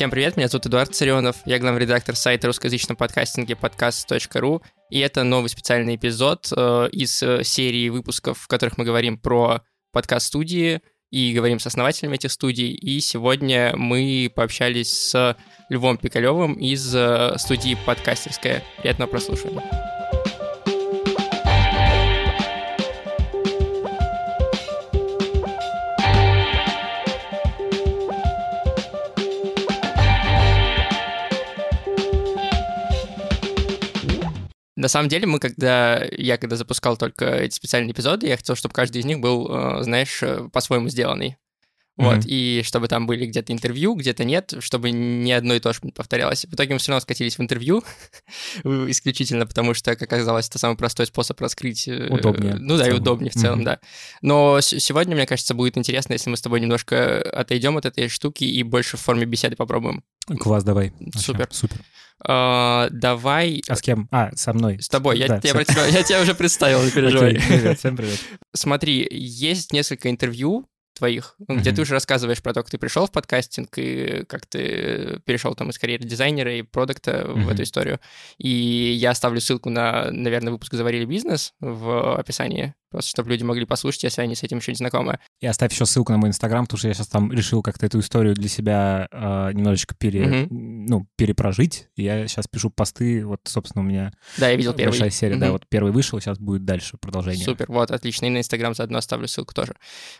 Всем привет, меня зовут Эдуард Царионов, я главный редактор сайта русскоязычного подкастинга подкаст.ру, и это новый специальный эпизод э, из э, серии выпусков, в которых мы говорим про подкаст-студии и говорим с основателями этих студий, и сегодня мы пообщались с Львом Пикалевым из э, студии «Подкастерская». Приятного прослушивания. На самом деле, мы когда... Я когда запускал только эти специальные эпизоды, я хотел, чтобы каждый из них был, э, знаешь, э, по-своему сделанный. Вот, mm-hmm. и чтобы там были где-то интервью, где-то нет, чтобы ни одно и то же не повторялось. В итоге мы все равно скатились в интервью, исключительно потому что, как оказалось, это самый простой способ раскрыть. Э, удобнее. Ну да, и удобнее в целом, mm-hmm. да. Но сегодня, мне кажется, будет интересно, если мы с тобой немножко отойдем от этой штуки и больше в форме беседы попробуем. Класс, давай. Супер. Супер. Uh, давай... А с кем? А, со мной. С тобой. Я, да, я, про тебя, я тебя уже представил, не переживай. Okay, привет, всем привет. Смотри, есть несколько интервью твоих, mm-hmm. где ты уже рассказываешь про то, как ты пришел в подкастинг и как ты перешел там из карьеры дизайнера и продукта mm-hmm. в эту историю. И я оставлю ссылку на, наверное, выпуск «Заварили бизнес» в описании просто чтобы люди могли послушать, если они с этим еще не знакомы. И оставь еще ссылку на мой инстаграм, потому что я сейчас там решил как-то эту историю для себя э, немножечко пере, mm-hmm. ну, перепрожить. И я сейчас пишу посты, вот, собственно, у меня да, я видел большая первый. серия, mm-hmm. да, вот первый вышел, сейчас будет дальше продолжение. Супер, вот, отлично. И на инстаграм заодно оставлю ссылку тоже.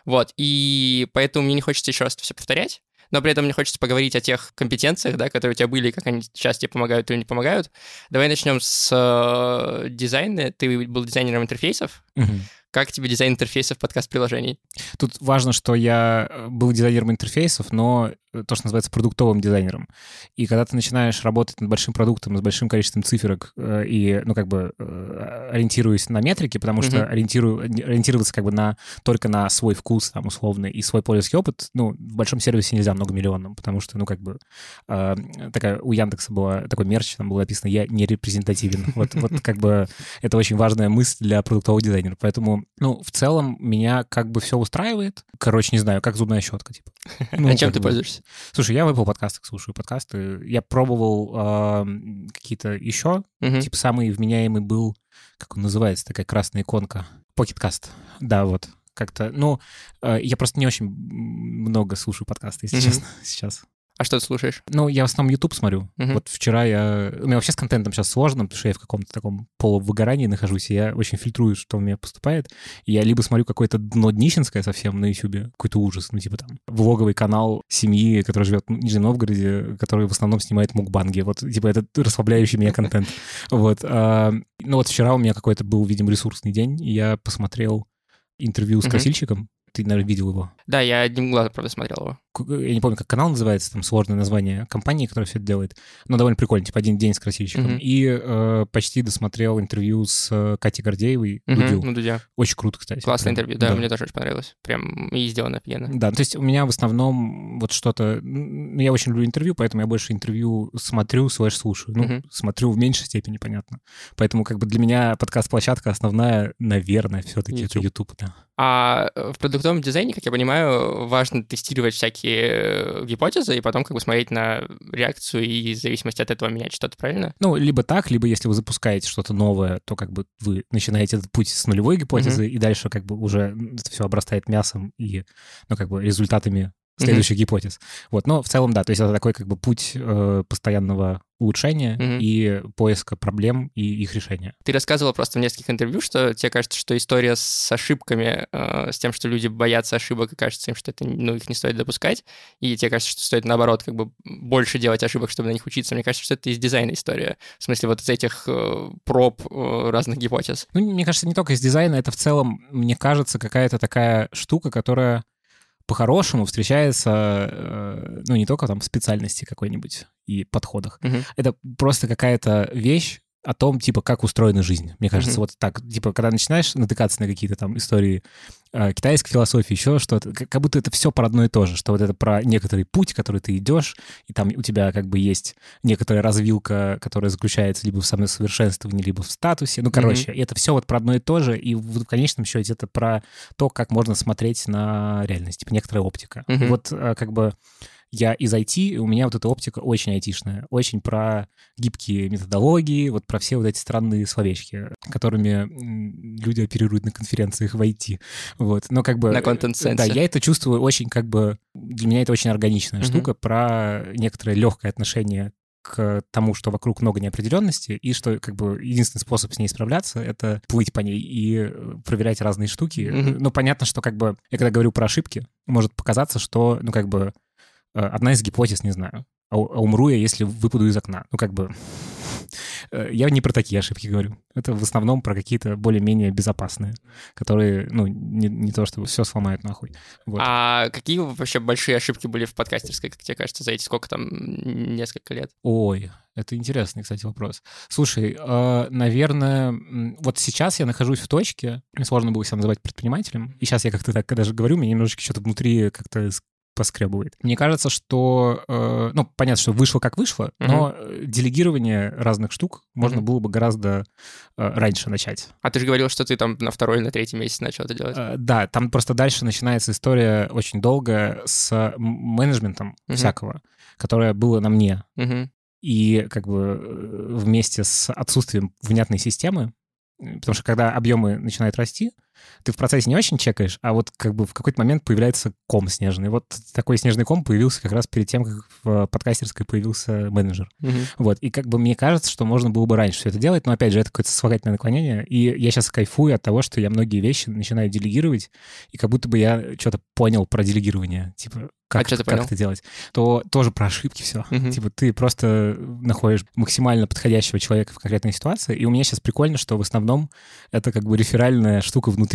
Вот, и поэтому мне не хочется еще раз это все повторять но при этом мне хочется поговорить о тех компетенциях, да, которые у тебя были, как они сейчас тебе помогают или не помогают. Давай начнем с э, дизайна. Ты был дизайнером интерфейсов. Угу. Как тебе дизайн интерфейсов подкаст-приложений? Тут важно, что я э, был дизайнером интерфейсов, но э, то, что называется продуктовым дизайнером. И когда ты начинаешь работать над большим продуктом с большим количеством циферок э, и, ну, как бы ориентируясь на метрики, потому что mm-hmm. ориентирую, ориентироваться как бы на, только на свой вкус, там, условный, и свой пользовательский опыт, ну, в большом сервисе нельзя многомиллионным, потому что, ну, как бы э, такая у Яндекса была такой мерч, там было написано «Я не репрезентативен». Вот, вот как бы это очень важная мысль для продуктового дизайнера. Поэтому ну, в целом меня как бы все устраивает. Короче, не знаю, как зубная щетка, типа. Ну, а чем ты бы... пользуешься? Слушай, я в Apple подкастах слушаю подкасты. Я пробовал э, какие-то еще. Угу. Типа самый вменяемый был, как он называется, такая красная иконка. Pocketcast. Да, вот как-то, ну, э, я просто не очень много слушаю подкасты, если mm честно, сейчас. А что ты слушаешь? Ну, я в основном YouTube смотрю. Uh-huh. Вот вчера я... У меня вообще с контентом сейчас сложно, потому что я в каком-то таком полувыгорании нахожусь, и я очень фильтрую, что у меня поступает. И я либо смотрю какое-то дно днищенское совсем на YouTube, какой-то ужас, ну, типа там влоговый канал семьи, которая живет в Нижнем Новгороде, который в основном снимает мукбанги. Вот, типа, это расслабляющий меня контент. Вот. А, ну, вот вчера у меня какой-то был, видимо, ресурсный день, и я посмотрел интервью с красильщиком, ты, наверное, видел его. Да, я одним глазом, правда, смотрел его. Я не помню, как канал называется, там сложное название компании, которая все это делает. Но довольно прикольно, типа один день с красильщиком. Mm-hmm. И э, почти досмотрел интервью с э, Катей Гордеевой, mm-hmm. Дудю. Ну, Дудя. Очень круто, кстати. Классное интервью, да, да, мне тоже очень понравилось. Прям и сделано офигенно. Да, то есть у меня в основном вот что-то... Ну, я очень люблю интервью, поэтому я больше интервью смотрю, слэш слушаю. Ну, mm-hmm. смотрю в меньшей степени, понятно. Поэтому как бы для меня подкаст-площадка основная, наверное, все-таки это YouTube, да. А в продуктовом дизайне, как я понимаю, важно тестировать всякие э, гипотезы и потом как бы смотреть на реакцию и в зависимости от этого менять что-то, правильно? Ну, либо так, либо если вы запускаете что-то новое, то как бы вы начинаете этот путь с нулевой гипотезы, mm-hmm. и дальше как бы уже это все обрастает мясом и, ну, как бы результатами следующих mm-hmm. гипотез. Вот, но в целом, да, то есть это такой как бы путь э, постоянного улучшения mm-hmm. и поиска проблем и их решения. Ты рассказывал просто в нескольких интервью, что тебе кажется, что история с ошибками, э, с тем, что люди боятся ошибок, и кажется им, что это, ну, их не стоит допускать, и тебе кажется, что стоит, наоборот, как бы больше делать ошибок, чтобы на них учиться. Мне кажется, что это из дизайна история. В смысле, вот из этих э, проб э, разных гипотез. Ну, мне кажется, не только из дизайна, это в целом, мне кажется, какая-то такая штука, которая по-хорошему встречается, э, ну, не только там в специальности какой-нибудь и подходах. Uh-huh. Это просто какая-то вещь, о том, типа, как устроена жизнь. Мне кажется, mm-hmm. вот так, типа, когда начинаешь натыкаться на какие-то там истории э, китайской философии, еще что-то, как будто это все про одно и то же, что вот это про некоторый путь, который ты идешь, и там у тебя как бы есть некоторая развилка, которая заключается либо в самосовершенствовании, либо в статусе. Ну, короче, mm-hmm. это все вот про одно и то же, и в, в конечном счете это про то, как можно смотреть на реальность, типа, некоторая оптика. Mm-hmm. вот э, как бы я из IT, и у меня вот эта оптика очень айтишная, очень про гибкие методологии, вот про все вот эти странные словечки, которыми люди оперируют на конференциях в IT. Вот, но как бы... На контент-сенсе. Да, я это чувствую очень как бы... Для меня это очень органичная mm-hmm. штука про некоторое легкое отношение к тому, что вокруг много неопределенности, и что как бы единственный способ с ней справляться — это плыть по ней и э, проверять разные штуки. Mm-hmm. Ну, понятно, что как бы я когда говорю про ошибки, может показаться, что, ну, как бы э, одна из гипотез, не знаю, а, а умру я, если выпаду из окна. Ну, как бы Э, я не про такие ошибки говорю. Это в основном про какие-то более-менее безопасные, которые, ну, не, не то, чтобы все сломают нахуй. Вот. А какие вообще большие ошибки были в подкастерской, как тебе кажется, за эти сколько там, несколько лет? Ой, это интересный, кстати, вопрос. Слушай, э, наверное, вот сейчас я нахожусь в точке, мне сложно было себя называть предпринимателем, и сейчас я как-то так даже говорю, мне немножечко что-то внутри как-то поскребывает. Мне кажется, что, э, ну, понятно, что вышло как вышло, uh-huh. но делегирование разных штук можно uh-huh. было бы гораздо э, раньше начать. А ты же говорил, что ты там на второй, на третий месяц начал это делать. Э, да, там просто дальше начинается история очень долго с менеджментом uh-huh. всякого, которое было на мне. Uh-huh. И как бы э, вместе с отсутствием внятной системы, потому что когда объемы начинают расти, ты в процессе не очень чекаешь, а вот как бы в какой-то момент появляется ком снежный. Вот такой снежный ком появился как раз перед тем, как в подкастерской появился менеджер. Uh-huh. Вот, и как бы мне кажется, что можно было бы раньше все это делать, но опять же, это какое-то сослагательное наклонение, и я сейчас кайфую от того, что я многие вещи начинаю делегировать, и как будто бы я что-то понял про делегирование. Типа, как, а что ты как это делать, то тоже про ошибки все. Uh-huh. Типа ты просто находишь максимально подходящего человека в конкретной ситуации, и у меня сейчас прикольно, что в основном это как бы реферальная штука внутри.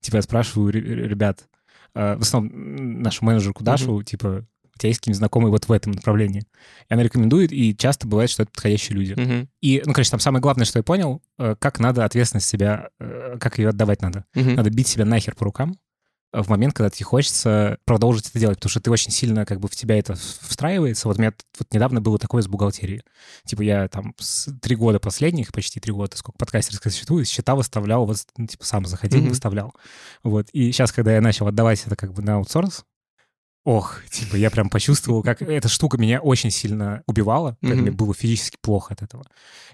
Типа я спрашиваю ребят, э, в основном нашу менеджерку Дашу, uh-huh. типа, у тебя есть какие-нибудь знакомые вот в этом направлении? И она рекомендует, и часто бывает, что это подходящие люди. Uh-huh. И, ну, конечно, там самое главное, что я понял, э, как надо ответственность себя, э, как ее отдавать надо. Uh-huh. Надо бить себя нахер по рукам, в момент, когда тебе хочется продолжить это делать, потому что ты очень сильно как бы в тебя это встраивается. Вот у меня вот недавно было такое с бухгалтерией. Типа я там с три года последних, почти три года, сколько подкастерская существует, счета выставлял, вот, ну, типа сам заходил, mm-hmm. выставлял. Вот. И сейчас, когда я начал отдавать это как бы на аутсорс, Ох, типа, я прям почувствовал, как эта штука меня очень сильно убивала. Mm-hmm. Мне было физически плохо от этого.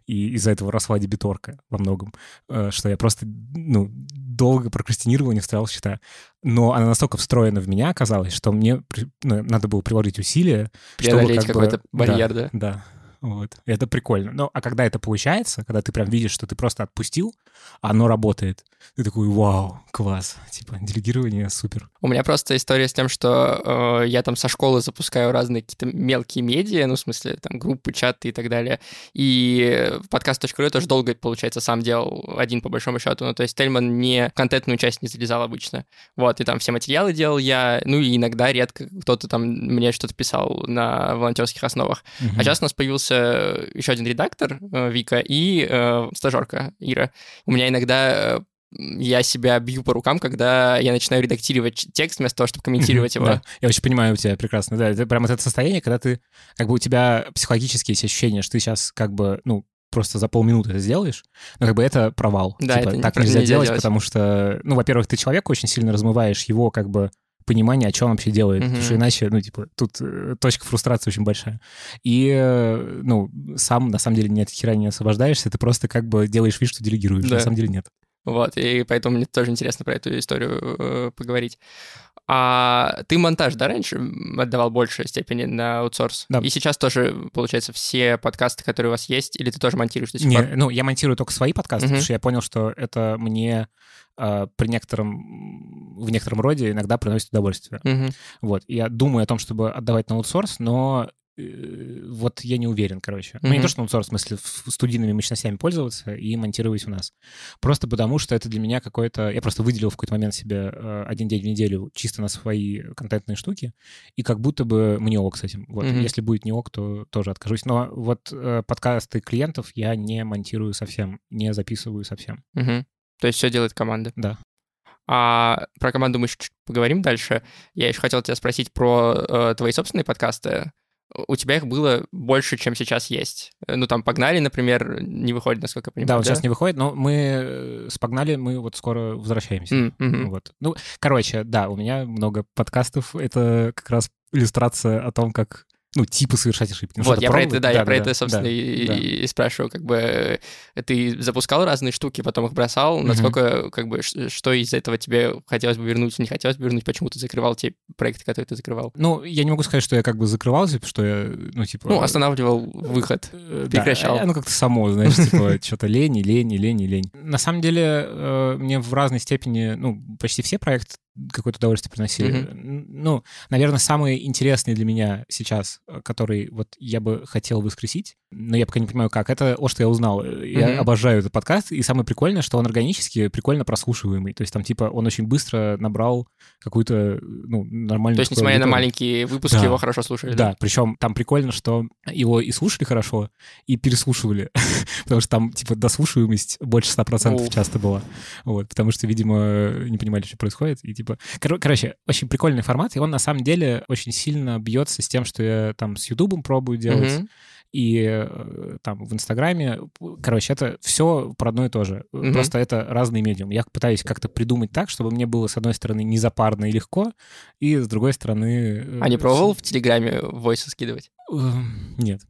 И из-за этого росла дебиторка во многом, э, что я просто, ну, долго прокрастинировал, не вставлял счета. Но она настолько встроена в меня оказалась, что мне ну, надо было приложить усилия. Преодолеть чтобы, как какой-то бы, барьер, да? Да, да. Вот. Это прикольно. Ну, а когда это получается, когда ты прям видишь, что ты просто отпустил, а оно работает, ты такой, вау, класс. Типа, делегирование супер. У меня просто история с тем, что э, я там со школы запускаю разные какие-то мелкие медиа, ну, в смысле, там, группы, чаты и так далее. И подкаст.ру я тоже долго, получается, сам делал один, по большому счету. Ну, то есть Тельман не контентную часть не залезал обычно. Вот, и там все материалы делал я, ну, и иногда редко кто-то там мне что-то писал на волонтерских основах. Mm-hmm. А сейчас у нас появился еще один редактор, э, Вика, и э, стажерка Ира. У меня иногда э, я себя бью по рукам, когда я начинаю редактировать текст вместо того, чтобы комментировать его. Да, я очень понимаю тебя прекрасно. Да, это прям это состояние, когда ты, как бы у тебя психологически есть ощущение, что ты сейчас как бы, ну, просто за полминуты это сделаешь, но как бы это провал. Да, типа, это так нельзя, нельзя делать, делать, потому что, ну, во-первых, ты человека очень сильно размываешь его как бы понимание, о чем он вообще делает. Mm-hmm. Потому что иначе, ну, типа, тут э, точка фрустрации очень большая. И, э, ну, сам, на самом деле, ни от хера не освобождаешься, ты просто как бы делаешь вид, что делегируешь. Да. На самом деле нет. Вот, и поэтому мне тоже интересно про эту историю э, поговорить. А ты монтаж, да, раньше отдавал большей степени на аутсорс? Да. И сейчас тоже, получается, все подкасты, которые у вас есть, или ты тоже монтируешь до сих Не, пор? ну, я монтирую только свои подкасты, uh-huh. потому что я понял, что это мне при некотором, в некотором роде иногда приносит удовольствие. Uh-huh. Вот, я думаю о том, чтобы отдавать на аутсорс, но Э, вот я не уверен, короче. Mm-hmm. Ну, не то, что аутсорс, в смысле, студийными мощностями пользоваться и монтировать у нас. Просто потому, что это для меня какое-то... Я просто выделил в какой-то момент себе э, один день в неделю чисто на свои контентные штуки, и как будто бы мне ок с этим. Вот. Mm-hmm. Если будет не ок, то тоже откажусь. Но вот э, подкасты клиентов я не монтирую совсем, не записываю совсем. Mm-hmm. То есть все делает команда? Да. А про команду мы чуть поговорим дальше. Я еще хотел тебя спросить про э, твои собственные подкасты у тебя их было больше, чем сейчас есть. Ну, там «Погнали», например, не выходит, насколько я понимаю. Да, вот да? сейчас не выходит, но мы э, с «Погнали» мы вот скоро возвращаемся. Mm-hmm. Вот. Ну, короче, да, у меня много подкастов. Это как раз иллюстрация о том, как ну, типа совершать ошибки. Ну, вот, я про это, да, да, я да, про да, это, собственно, да, и, да. и спрашиваю, как бы э, ты запускал разные штуки, потом их бросал, насколько, как бы, что из этого тебе хотелось бы вернуть, не хотелось бы вернуть, почему ты закрывал те проекты, которые ты закрывал? Ну, я не могу сказать, что я как бы закрывался, что я, ну, типа... Ну, останавливал выход. Э, да, прекращал. э, Оно как-то само, знаешь, типа, что-то лень, лень, лень, лень. На самом деле, э, мне в разной степени, ну, почти все проекты какое-то удовольствие приносили. Н- Ну, наверное, самый интересный для меня сейчас, э, который вот я бы хотел воскресить, но я пока не понимаю, как. Это о, что я узнал. Э, Я обожаю этот подкаст, и самое прикольное, что он органически прикольно прослушиваемый. То есть там, типа, он очень быстро набрал какую-то, ну, нормальную... То есть, несмотря на маленькие выпуски, Да. его хорошо слушали. Да, причем там прикольно, что его и слушали хорошо, и переслушивали, потому что там, типа, дослушиваемость больше 100% Уф. часто была. Вот, потому что, видимо, не понимали, что происходит, и, типа... Кор- короче, очень прикольный формат, и он, на самом деле, очень сильно бьется с тем, что я там с Ютубом пробую делать, Мгм. и э, там в Инстаграме. Короче, это все про одно и то же. Мгм. Просто это разные медиумы. Я пытаюсь как-то придумать так, чтобы мне было, с одной стороны, не запарно и легко, и с другой стороны... э, А не пробовал в Телеграме войсы скидывать? Эм, Нет.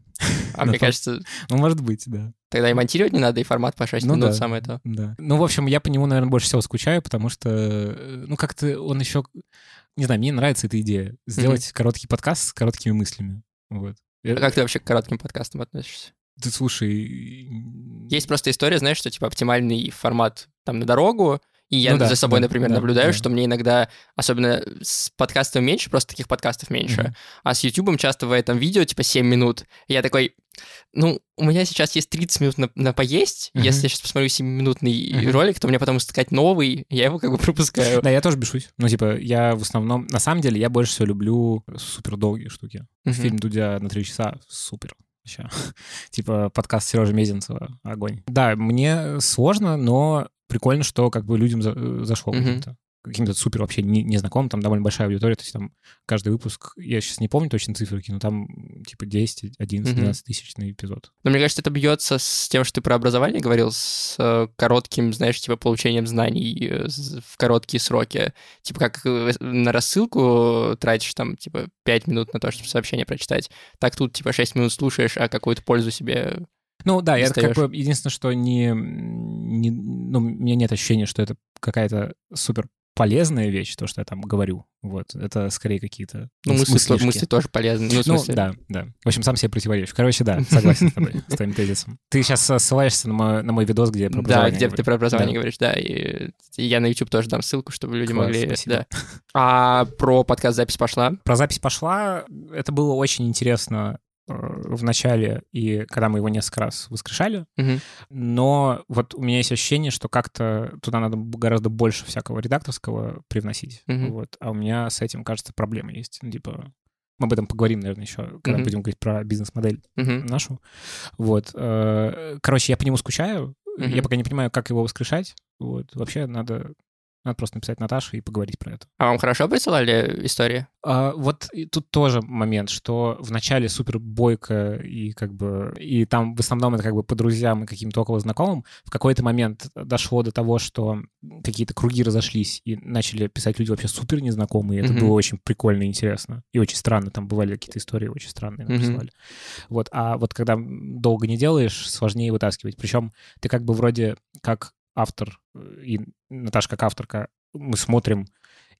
А мне кажется, Ну, может быть, да. тогда и монтировать не надо, и формат по 6 Ну минут да. самое то. Да. Ну, в общем, я по нему, наверное, больше всего скучаю, потому что, э, ну, как-то он еще... Не знаю, мне нравится эта идея. Сделать короткий подкаст с короткими мыслями. Вот. А как ты вообще к коротким подкастам относишься? Ты слушай... Есть просто история, знаешь, что типа оптимальный формат там на дорогу, и я Ну да, за собой, да, например, да, наблюдаю, да. что мне иногда, особенно с подкастом меньше, просто таких подкастов меньше, Мгм. а с Ютубом часто в этом видео типа 7 минут. Я такой, ну, у меня сейчас есть 30 минут на, на поесть, Мгм. если я сейчас посмотрю 7-минутный Мгм. ролик, то мне потом искать новый, я его как бы пропускаю. Да, я тоже бешусь. Ну, типа, я в основном... На самом деле, я больше всего люблю супер долгие штуки. Мгм. Фильм Дудя на три часа — супер. Вообще. типа, подкаст Сережи Мезенцева — огонь. Да, мне сложно, но прикольно, что как бы людям за- зашло Мгм. каким-то каким-то супер вообще не- незнакомым, там довольно большая аудитория, то есть там каждый выпуск, я сейчас не помню точно циферки, но там типа 10, 11, Мгм. 12 тысяч на эпизод. Но мне кажется, это бьется с тем, что ты про образование говорил, с э, коротким, знаешь, типа получением знаний э, в короткие сроки. Типа как э, на рассылку тратишь там типа 5 минут на то, чтобы сообщение прочитать. Так тут типа 6 минут слушаешь, а какую-то пользу себе... Ну да, я как бы единственное, что не, не, ну, у меня нет ощущения, что это какая-то супер полезная вещь, то, что я там говорю. Вот, это скорее какие-то Ну, мыс- мысли, мыслишки. мысли тоже полезны. Ну, Ну, да, да. В общем, сам себе противоречу. Короче, да, согласен с тобой, с твоим тезисом. Ты сейчас ссылаешься на мой, на мой видос, где я про Да, образование где ты говорю. про образование Да. говоришь, да. И я на YouTube тоже дам ссылку, чтобы люди Класс, могли... спасибо. Да. А про подкаст запись пошла. Про запись пошла. Это было очень интересно э, в начале, и когда мы его несколько раз воскрешали. Мгм. Но вот у меня есть ощущение, что как-то туда надо гораздо больше всякого редакторского привносить. Мгм. Вот. А у меня с этим, кажется, проблемы есть. Ну, типа, мы об этом поговорим, наверное, еще, когда Мгм. будем говорить про бизнес-модель Мгм. нашу. Вот. Э, Короче, я по нему скучаю. Мгм. Я пока не понимаю, как его воскрешать. Вот. Вообще надо, надо просто написать Наташе и поговорить про это. А вам хорошо присылали истории? А, вот и тут тоже момент, что в начале супер бойко и как бы и там в основном это как бы по друзьям и каким-то около знакомым. В какой-то момент дошло до того, что какие-то круги разошлись и начали писать люди вообще супер незнакомые. Это Мгм. было очень прикольно и интересно. И очень странно. Там бывали какие-то истории очень странные нам Мгм. присылали. Вот. А вот когда долго не делаешь, сложнее вытаскивать. Причем ты как бы вроде как автор и Наташа как авторка, мы смотрим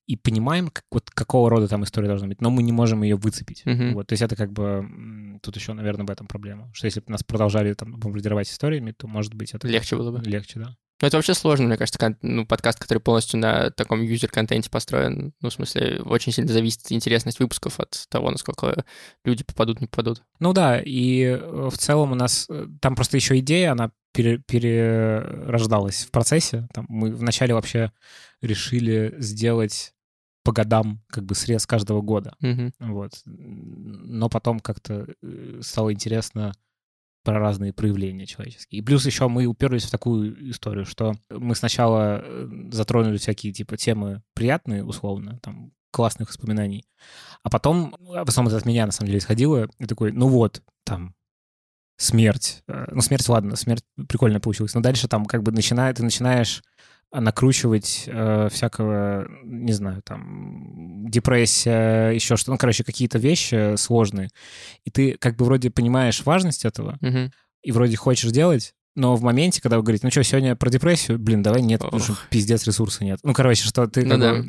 и понимаем, как, вот какого рода там история должна быть, но мы не можем ее выцепить. Мгм. Вот, то есть это как бы тут еще, наверное, в этом проблема. Что если бы нас продолжали там бомбардировать историями, то, может быть, это Легче было бы. легче, да. Ну, это вообще сложно, мне кажется, кон- ну, подкаст, который полностью на таком юзер-контенте построен. Ну, в смысле, очень сильно зависит интересность выпусков от того, насколько люди попадут, не попадут. Ну да, и э, в целом у нас э, там просто еще идея, она пере- перерождалась в процессе. Там мы вначале вообще решили сделать по годам как бы срез каждого года. Мгм. Вот. Но потом как-то э, стало интересно про разные проявления человеческие. И плюс еще мы уперлись в такую историю, что мы сначала э, затронули всякие типа темы приятные, условно, там, классных воспоминаний, а потом, а в основном это от меня, на самом деле, исходило, и такой, ну вот, там, смерть. Э, Ну, смерть, ладно, смерть прикольно получилась, но дальше там как бы начинает, ты начинаешь накручивать э, всякого, не знаю, там, депрессия, еще что-то, ну, короче, какие-то вещи сложные. И ты как бы вроде понимаешь важность этого, Мгм. и вроде хочешь делать, но в моменте, когда вы говорите, ну что, сегодня про депрессию, блин, давай нет, потому что Ох. пиздец ресурса нет. Ну, короче, что ты Ну как да. бы,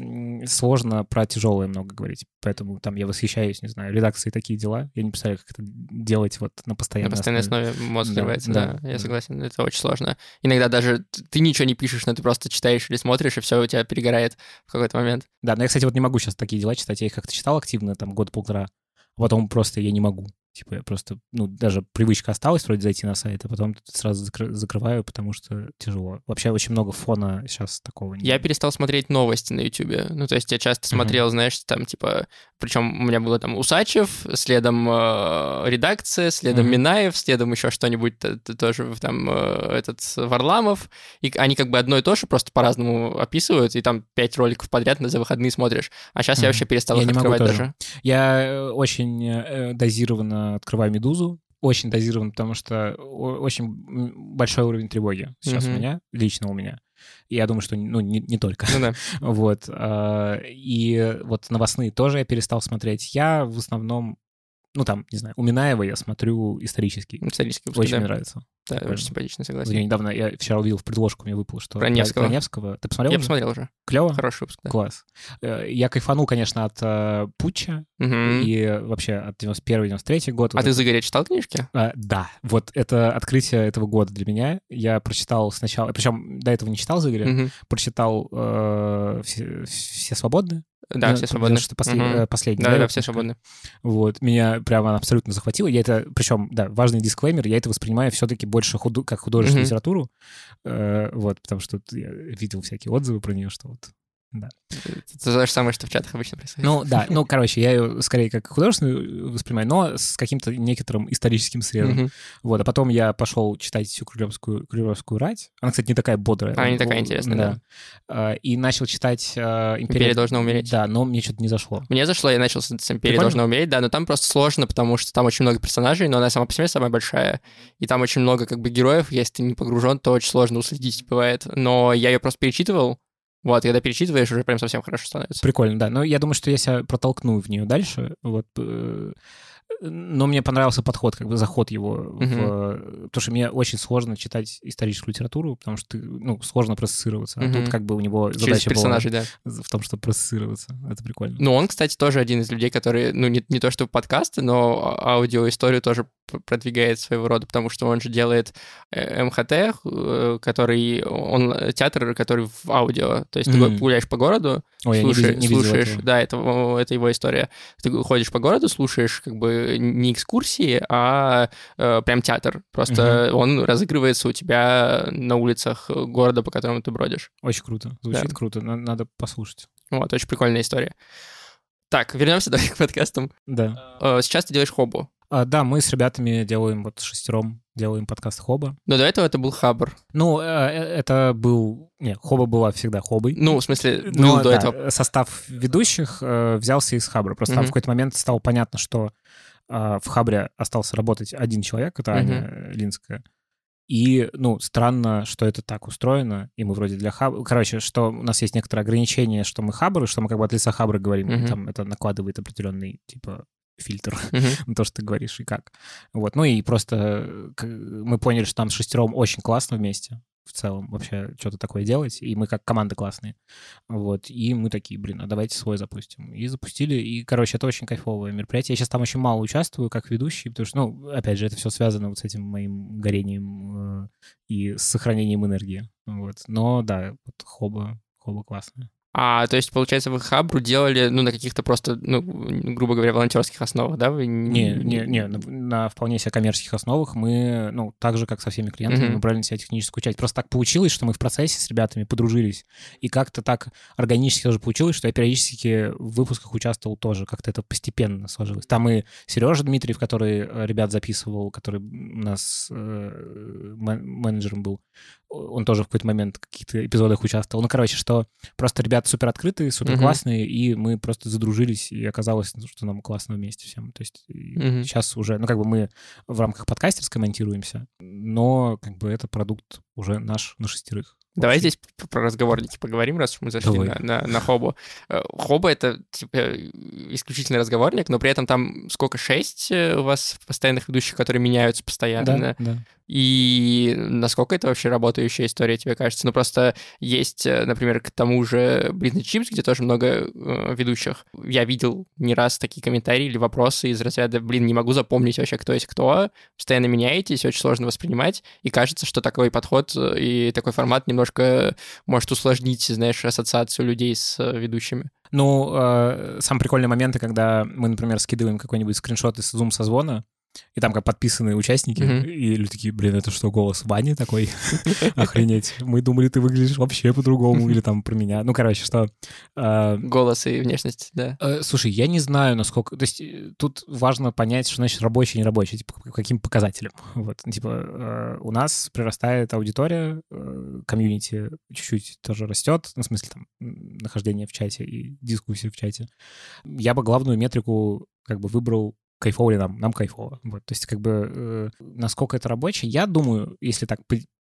сложно про тяжелое много говорить. Поэтому там я восхищаюсь, не знаю, редакции такие дела. Я не представляю, как это делать вот на На постоянной, постоянной основе мозг Да, взрывается, да, да, я согласен, это очень сложно. Иногда даже ты ничего не пишешь, но ты просто читаешь или смотришь, и все у тебя перегорает в какой-то момент. Да, но я, кстати, вот не могу сейчас такие дела читать. Я их как-то читал активно, там, год-полтора. А потом просто я не могу. Типа я просто, ну, даже привычка осталась вроде зайти на сайт, а потом сразу закры- закрываю, потому что тяжело. Вообще очень много фона сейчас такого. не- Я перестал смотреть новости на Ютубе. Ну, то есть я часто смотрел, знаешь, там, типа... Причем у меня было там Усачев, следом э, редакция, следом Мгм. Минаев, следом еще что-нибудь т- т- тоже там э, этот Варламов. И они как бы одно и то же просто по-разному описывают, и там пять роликов подряд на за выходные смотришь. А сейчас я Мгм. вообще перестал Я их не могу открывать тоже. даже. Я э, очень э, дозированно открываю «Медузу». Очень дозированно, потому что очень большой уровень тревоги сейчас у Мгм. меня, лично у меня. И я думаю, что, ну, не, не только. Ну да. Вот. а, И вот новостные тоже я перестал смотреть. Я в основном, ну, там, не знаю, у Минаева я смотрю исторический. Исторический Очень да. мне нравится. Да, Прикольно. очень симпатично, Вот Я согласен. недавно, я вчера увидел в предложку, мне выпало, что... Про Невского. Про Невского. Ты посмотрел? Я уже? посмотрел уже. Клево? Хороший выпуск, да. Класс. Э, Я кайфанул, конечно, от э, Путча Мгм. и вообще от 91-93 год. А Вот ты это- «Загореть» читал книжки? А, да, вот это открытие этого года для меня. Я прочитал сначала, причем до этого не читал Загоря, Мгм. прочитал э, все, «Все свободны». Да, все свободны. Что послед- э, последний. Да, да, все свободны. Вот, меня прямо абсолютно захватило. Я это, причем, да, важный дисклеймер, я это воспринимаю все-таки больше худу- как художественную Мгм. литературу, Э, вот, потому что я видел всякие отзывы про нее, что вот Это то же самое, что в чатах обычно происходит. Ну, да, ну, короче, я ее скорее как художественную воспринимаю, но с каким-то некоторым историческим срезом. Мгм. Вот, а потом я пошел читать всю Крылевскую, Крылевскую рать. Она, кстати, не такая бодрая. А, не такая интересная, да. А, И начал читать э, «Империя... «Империя должна умереть». Да, но мне что-то не зашло. Мне зашло, я начал с, с «Империя Прикольно? должна умереть», да, но там просто сложно, потому что там очень много персонажей, но она сама по себе самая большая, и там очень много как бы героев, если ты не погружен, то очень сложно уследить бывает. Но я ее просто перечитывал, вот, когда перечитываешь, уже прям совсем хорошо становится. Прикольно, да. Но я думаю, что я себя протолкну в нее дальше. Вот. э, Но мне понравился подход, как бы заход его. в- Мгм. Потому что мне очень сложно читать историческую литературу, потому что ты, ну, сложно процессироваться. А тут как бы у него Через задача персонажей, да. была в том, чтобы процессироваться. Это прикольно. Ну, он, кстати, тоже один из людей, который, ну, не, не то что подкасты, но а- аудиоисторию тоже продвигает своего рода, потому что он же делает э, МХТ, э, который, он театр, который в аудио, то есть ты Мгм. гуляешь по городу, Ой, я не слушаешь, видел- не видел слушаешь, этого. да, это, это его история. Ты ходишь по городу, слушаешь как бы не экскурсии, а э, прям театр. Просто он разыгрывается у тебя на улицах города, по которому ты бродишь. Очень круто. Звучит Да. круто. На- Надо послушать. Вот, очень прикольная история. Так, вернемся давай к подкастам. Да. Э, Сейчас ты делаешь хобу. А, да, мы с ребятами делаем, вот шестером делаем подкаст Хоба. Но до этого это был Хабр. Ну, э, э, это был... Не, Хоба была всегда Хобой. Ну, в смысле, был Но, до да, этого. состав ведущих э, взялся из Хабра. Просто там Мгм. в какой-то момент стало понятно, что в Хабре остался работать один человек, это Мгм. Аня Линская. И, ну, странно, что это так устроено, и мы вроде для Хабра... Короче, что у нас есть некоторые ограничения, что мы Хабр, что мы как бы от лица Хабра говорим, Мгм. там это накладывает определенный, типа, фильтр на то, что ты говоришь и как. Вот. Ну и просто э, мы поняли, что нам с шестером очень классно вместе в целом вообще что-то такое делать, и мы как команда классные. Вот. И мы такие, блин, а давайте свой запустим. И запустили, и, короче, это очень кайфовое мероприятие. Я сейчас там очень мало участвую как ведущий, потому что, ну, опять же, это все связано вот с этим моим горением э, и с сохранением энергии. Вот. Но, да, вот хоба, хоба классная. А, то есть, получается, вы Хабру делали, ну, на каких-то просто, ну, грубо говоря, волонтерских основах, да? Вы Не, не, не, на, на вполне себе коммерческих основах мы, ну, так же, как со всеми клиентами, Мгм. мы брали на себя техническую часть. Просто так получилось, что мы в процессе с ребятами подружились. И как-то так органически тоже получилось, что я периодически в выпусках участвовал тоже. Как-то это постепенно сложилось. Там и Сережа Дмитриев, который э, ребят записывал, который у нас э, мен- менеджером был, он тоже в какой-то момент в каких-то эпизодах участвовал. Ну, короче, что просто ребята супер открытые, супер классные, и мы просто задружились, и оказалось, ну, что нам классно вместе всем. То есть Мгм. сейчас уже, ну, как бы мы в рамках подкастерской монтируемся, но как бы это продукт уже наш на шестерых. Давай здесь про разговорники поговорим, раз уж мы зашли на, на, на Хобу. Э, Хоба — это типа исключительно разговорник, но при этом там сколько, шесть э, у вас постоянных ведущих, которые меняются постоянно? Да, да. И насколько это вообще работающая история, тебе кажется? Ну, просто есть, э, например, к тому же Блин Чипс, где тоже много э, ведущих. Я видел не раз такие комментарии или вопросы из разряда, блин, не могу запомнить вообще, кто есть кто, постоянно меняетесь, очень сложно воспринимать, и кажется, что такой подход э, и такой формат немножко может усложнить, знаешь, ассоциацию людей с э, ведущими. Ну, э, самые прикольные моменты, когда мы, например, скидываем какой-нибудь скриншот из зум-созвона, и там как подписанные участники, mm-hmm. и люди такие, блин, это что, голос Вани такой? Охренеть. Мы думали, ты выглядишь вообще по-другому, или там про меня. Ну, короче, что... Э, голос и внешность, да. Э, слушай, я не знаю, насколько... То есть э, тут важно понять, что значит рабочий и нерабочий, типа, каким показателям. Вот, типа, у нас прирастает аудитория, комьюнити чуть-чуть тоже растет, ну, в смысле, там, нахождение в чате и дискуссии в чате. Я бы главную метрику как бы выбрал кайфово ли нам, нам кайфово. Вот, то есть как бы э, насколько это рабочее, я думаю, если так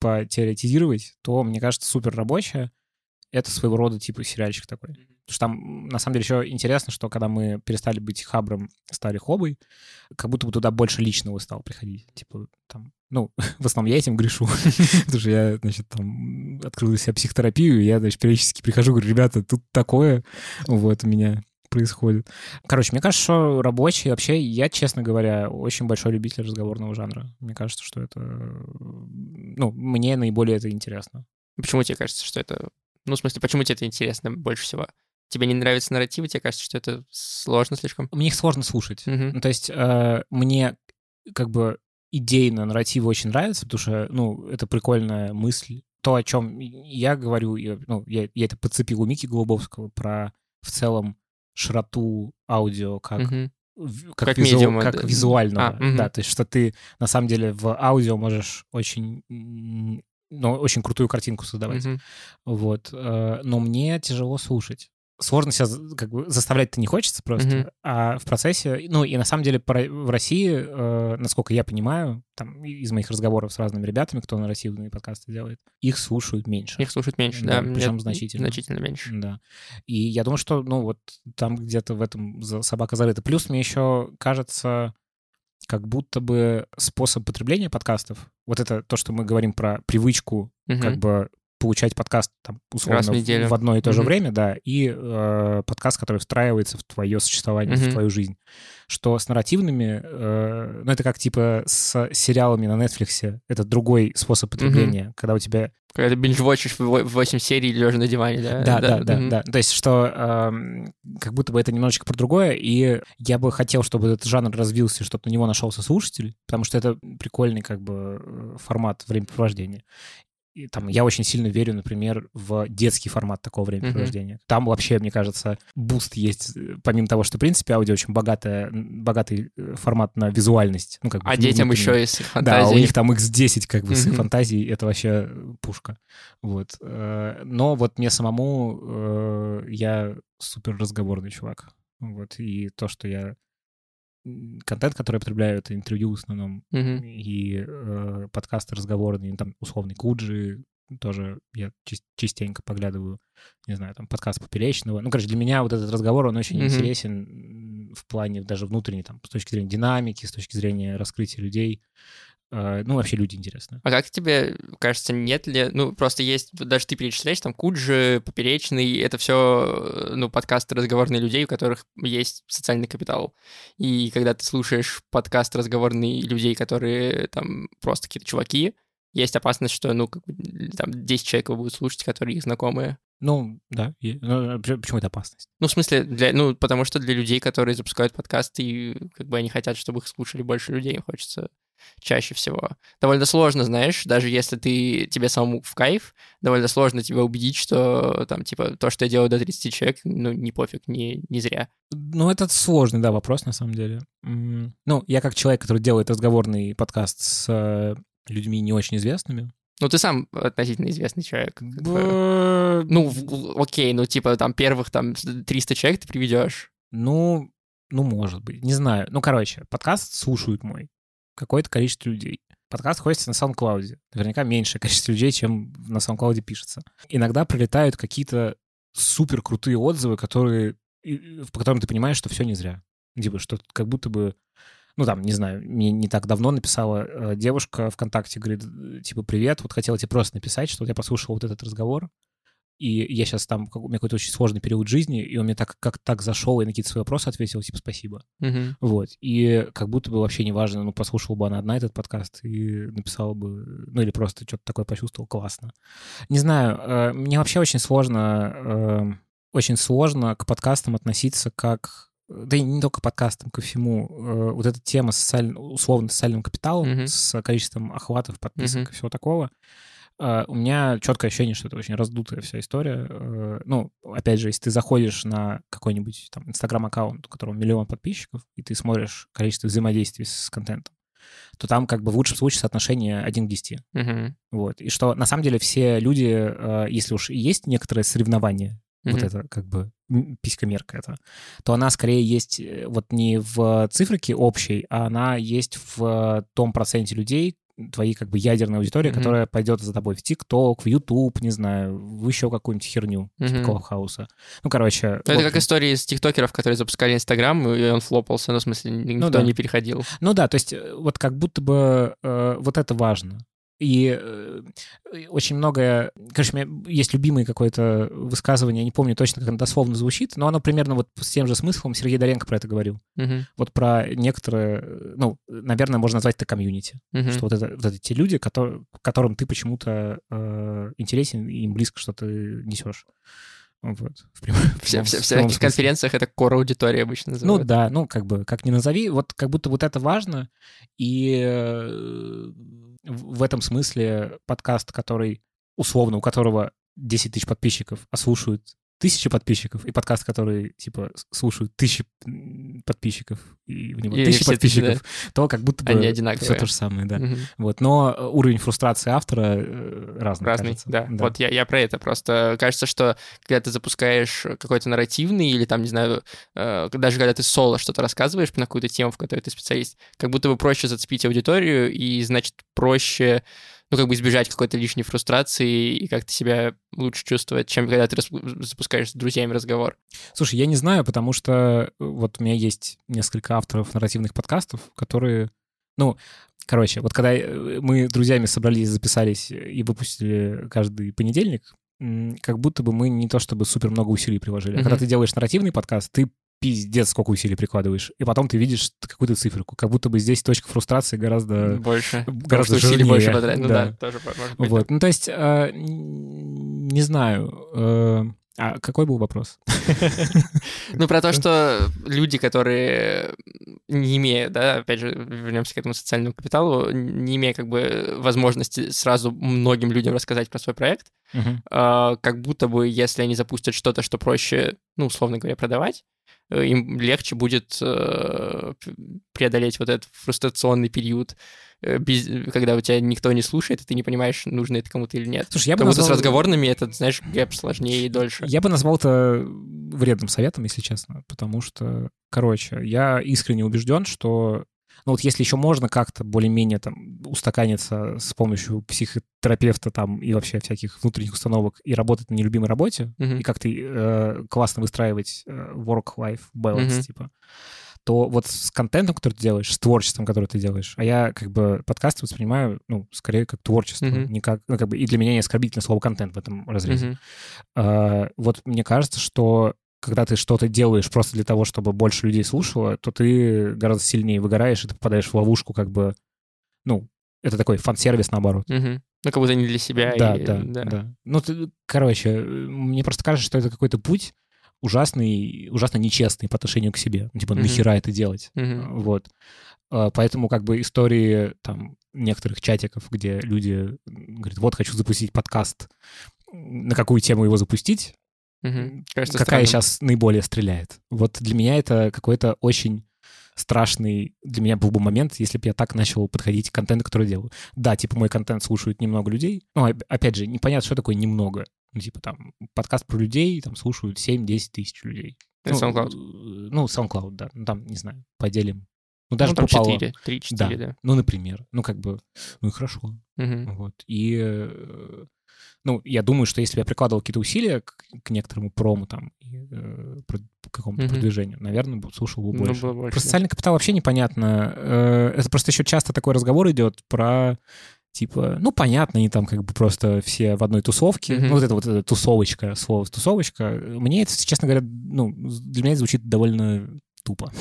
потеоретизировать, то, мне кажется, супер рабочее — это своего рода типа сериальчик такой. Потому что там, на самом деле, еще интересно, что когда мы перестали быть хабром, стали хобой, как будто бы туда больше личного стал приходить. Типа, там, ну, в основном я этим грешу, потому что я, значит, там открыл для себя психотерапию, и я, значит, периодически прихожу, говорю, ребята, тут такое, вот, у меня происходит. Короче, мне кажется, что рабочий вообще, я, честно говоря, очень большой любитель разговорного жанра. Мне кажется, что это... Ну, мне наиболее это интересно. Почему тебе кажется, что это... Ну, в смысле, почему тебе это интересно больше всего? Тебе не нравятся нарративы, тебе кажется, что это сложно слишком? Мне их сложно слушать. Угу. Ну, то есть э, мне как бы идейно нарративы очень нравятся, потому что, ну, это прикольная мысль. То, о чем я говорю, ну, я, я это подцепил у Мики Голубовского про в целом широту аудио как угу. Как, как, визу, медиума, как визуального, а, угу. да, то есть что ты на самом деле в аудио можешь очень, ну, очень крутую картинку создавать, угу. вот, э, но мне тяжело слушать, сложно себя как бы заставлять-то не хочется просто, mm-hmm. а в процессе, ну и на самом деле в России, э, насколько я понимаю, там из моих разговоров с разными ребятами, кто на российские подкасты делает, их слушают меньше. Их слушают меньше, да, да причем значительно. Значительно меньше. Да. И я думаю, что, ну вот там где-то в этом собака зарыта. Плюс мне еще кажется, как будто бы способ потребления подкастов, вот это то, что мы говорим про привычку, угу. как бы получать подкаст там, условно Раз в, неделю. в одно и то mm-hmm. же время, да, и э, подкаст, который встраивается в твое существование, mm-hmm. в твою жизнь. Что с нарративными, э, ну это как типа с сериалами на Netflix, это другой способ потребления, mm-hmm. когда у тебя... Когда ты binge-watch ишь 8 серий лежа на диване, да? Да, да, да, mm-hmm. да. То есть что э, как будто бы это немножечко про другое, и я бы хотел, чтобы этот жанр развился, чтобы на него нашелся слушатель, потому что это прикольный как бы э, формат времяпровождения и, там, я очень сильно верю, например, в детский формат такого времяпровождения. Mm-hmm. Там вообще, мне кажется, boost есть, э, помимо того, что, в принципе, аудио очень богатая, богатый э, формат на визуальность. Ну, как бы, а детям еще и с их фантазией. Да, у них там X10 как бы mm-hmm. с их фантазией, это вообще пушка. Вот. Э, но вот мне самому я супер разговорный чувак. Вот. И то, что я контент, который я потребляю, это интервью в основном, mm-hmm. и э, подкасты разговорные, там, условный Куджи, тоже я частенько поглядываю, не знаю, там, подкаст Поперечного. Ну, короче, для меня вот этот разговор, он очень mm-hmm. интересен в плане даже внутренней, там, с точки зрения динамики, с точки зрения раскрытия людей. А, ну, вообще люди интересны. А как тебе кажется, нет ли... Ну, просто есть... Даже ты перечисляешь, там, Куджи, Поперечный, это все, ну, подкасты разговорные людей, у которых есть социальный капитал. И когда ты слушаешь подкаст разговорные людей, которые там просто какие-то чуваки, есть опасность, что, ну, как бы, там, 10 человек его будут слушать, которые их знакомые. Ну, да. Ну, а почему это опасность? Ну, в смысле, для, ну, потому что для людей, которые запускают подкасты, и как бы они хотят, чтобы их слушали больше людей, им хочется чаще всего. Довольно сложно, знаешь, даже если ты тебе самому в кайф, довольно сложно тебя убедить, что там, типа, то, что я делаю до 30 человек, ну, не пофиг, не, не зря. Ну, это сложный, да, вопрос, на самом деле. Ну, я как человек, который делает разговорный подкаст с э, людьми не очень известными, ну, ты сам относительно известный человек. Ну, окей, ну, типа, там, первых, там, 300 человек ты приведешь. Ну, ну, может быть, не знаю. Ну, короче, подкаст слушают мой какое-то количество людей. подкаст хостится на SoundCloud. Наверняка меньшее количество людей, чем на SoundCloud пишется. Иногда прилетают какие-то супер крутые отзывы, которые, по которым ты понимаешь, что все не зря. Типа, что как будто бы ну, там, не знаю, мне не так давно написала э, девушка ВКонтакте, говорит, типа, привет, вот хотела тебе просто написать, что я послушал вот этот разговор, и я сейчас там, у меня какой-то очень сложный период жизни, и он мне так, как так зашел и на какие-то свои вопросы ответил, типа, спасибо. Мгм. Вот. И как будто бы вообще неважно, ну, послушала бы она одна этот подкаст и написала бы, ну, или просто что-то такое почувствовал, классно. Не знаю, э, мне вообще очень сложно, э, очень сложно к подкастам относиться как да и не только к подкастам, ко всему. Э, Вот эта тема социаль... условно социальным капиталом, Мгм. с количеством охватов, подписок Мгм. и всего такого, у меня четкое ощущение, что это очень раздутая вся история. Э, Ну, опять же, если ты заходишь на какой-нибудь там инстаграм-аккаунт, у которого миллион подписчиков, и ты смотришь количество взаимодействий с контентом, то там как бы в лучшем случае соотношение 1 к 10. Мгм. Вот. И что на самом деле все люди, э, если уж и есть некоторое соревнование, вот Мгм. это как бы м, писька-мерка это, то она скорее есть э, вот не в циферке общей, а она есть в том проценте людей, твоей как бы ядерная аудитория, Мгм. которая пойдет за тобой в ТикТок, в Ютуб, не знаю, в еще какую-нибудь херню, Мгм. типа Клабхауса. Ну, короче... Ну, Это как история из тиктокеров, которые запускали Инстаграм, и он флопался, ну, в смысле, никто да. не переходил. Ну да, то есть э, вот как будто бы э, вот это важно. И э, и очень многое... Короче, у меня есть любимое какое-то высказывание, я не помню точно, как оно дословно звучит, но оно примерно вот с тем же смыслом. Сергей Доренко про это говорил. Мгм. Вот про некоторые... Ну, наверное, можно назвать это комьюнити. Мгм. Что вот это, вот это те люди, которые, которым ты почему-то э, интересен, и им близко, что ты несешь. Вот. В прямом- в Все, прямом- все, в в всяких конференциях это кор аудитория обычно Ну называют. да, ну как бы, как ни назови, вот как будто вот это важно, и э, в этом смысле подкаст, который, условно, у которого 10 тысяч подписчиков, а слушают тысячи подписчиков, и подкаст, который, типа, слушают тысячи подписчиков, и в него И тысячи все тысячи, подписчиков, то как будто бы Они все одинаковые. то же самое, да. Мгм. Вот, но э, уровень фрустрации автора э, разный, Разный, кажется. да. Вот я, я про это. Просто кажется, что когда ты запускаешь какой-то нарративный или там, не знаю, э, даже когда ты соло что-то рассказываешь на какую-то тему, в которой ты специалист, как будто бы проще зацепить аудиторию, и, значит, проще, ну, как бы избежать какой-то лишней фрустрации и как-то себя лучше чувствовать, чем когда ты запускаешь с друзьями разговор. Слушай, я не знаю, потому что э, вот у меня есть несколько авторов нарративных подкастов, которые, ну, короче, вот когда э, мы с друзьями собрались, записались и выпустили каждый понедельник, как будто бы мы не то чтобы супер много усилий приложили. А когда ты делаешь нарративный подкаст, ты пиздец сколько усилий прикладываешь, и потом ты видишь какую-то циферку, как будто бы здесь точка фрустрации гораздо... больше. гораздо Потому усилий больше потратить. Ну да. да, тоже может быть. Вот, ну то есть, э, не знаю, э, а какой был вопрос? Ну, про то, что люди, которые не имея, да, опять же, вернемся к этому социальному капиталу, не имея как бы возможности сразу многим людям рассказать про свой проект, а, как будто бы, если они запустят что-то, что проще, ну, условно говоря, продавать, им легче будет э, преодолеть вот этот фрустрационный период, э, без- когда у тебя никто не слушает, и ты не понимаешь, нужно это кому-то или нет. Слушай, я бы как будто с назвал- разговорными этот, знаешь, гэп сложнее и дольше. Я бы назвал это вредным советом, если честно, потому что, короче, я искренне убежден, что ну вот если еще можно как-то более-менее там устаканиться с помощью психотерапевта там и вообще всяких внутренних установок и работать на нелюбимой работе, Мгм. и как-то э, классно выстраивать э, work-life balance, Мгм. типа, то вот с контентом, который ты делаешь, с творчеством, которое ты делаешь, а я как бы подкасты воспринимаю, ну, скорее как творчество, Мгм. не как, ну, как бы, и для меня не оскорбительно слово контент в этом разрезе. Мгм. А, вот мне кажется, что когда ты что-то делаешь просто для того, чтобы больше людей слушало, то ты гораздо сильнее выгораешь, и ты попадаешь в ловушку, как бы, ну, это такой фан-сервис наоборот. Мгм. Ну, как будто не для себя. Да, и- да, да, Ну, ты- короче, мне просто кажется, что это какой-то путь ужасный, ужасно нечестный по отношению к себе. Ну, Типа, Мгм. нахера это делать? Мгм. Вот. А, Поэтому как бы истории там некоторых чатиков, где люди говорят, вот хочу запустить подкаст, на какую тему его запустить, Мгм. Кажется какая странным. сейчас наиболее стреляет. Вот для меня это какой-то очень страшный для меня был бы момент, если бы я так начал подходить к контенту, который делаю. Да, типа мой контент слушают немного людей. Ну, оп- опять же, непонятно, что такое немного. Ну, типа там подкаст про людей, там слушают 7-10 тысяч людей. Это ну, SoundCloud. э, Ну, SoundCloud, да. Ну, там, не знаю, поделим Ну, даже ну, там попало... 4, 3, 4, Да. да. Ну, например. Ну, как бы, ну и хорошо. Мгм. Вот. И, э, ну, я думаю, что если бы я прикладывал какие-то усилия к, к некоторому прому там, и, э, какому-то Мгм. продвижению, наверное, бы слушал бы Ну, больше. было больше, Про социальный капитал вообще непонятно. Э, Это просто еще часто такой разговор идет про типа, ну, понятно, они там как бы просто все в одной тусовке. Мгм. Ну, вот это вот эта тусовочка, слово тусовочка. Мне это, честно говоря, ну, для меня это звучит довольно тупо.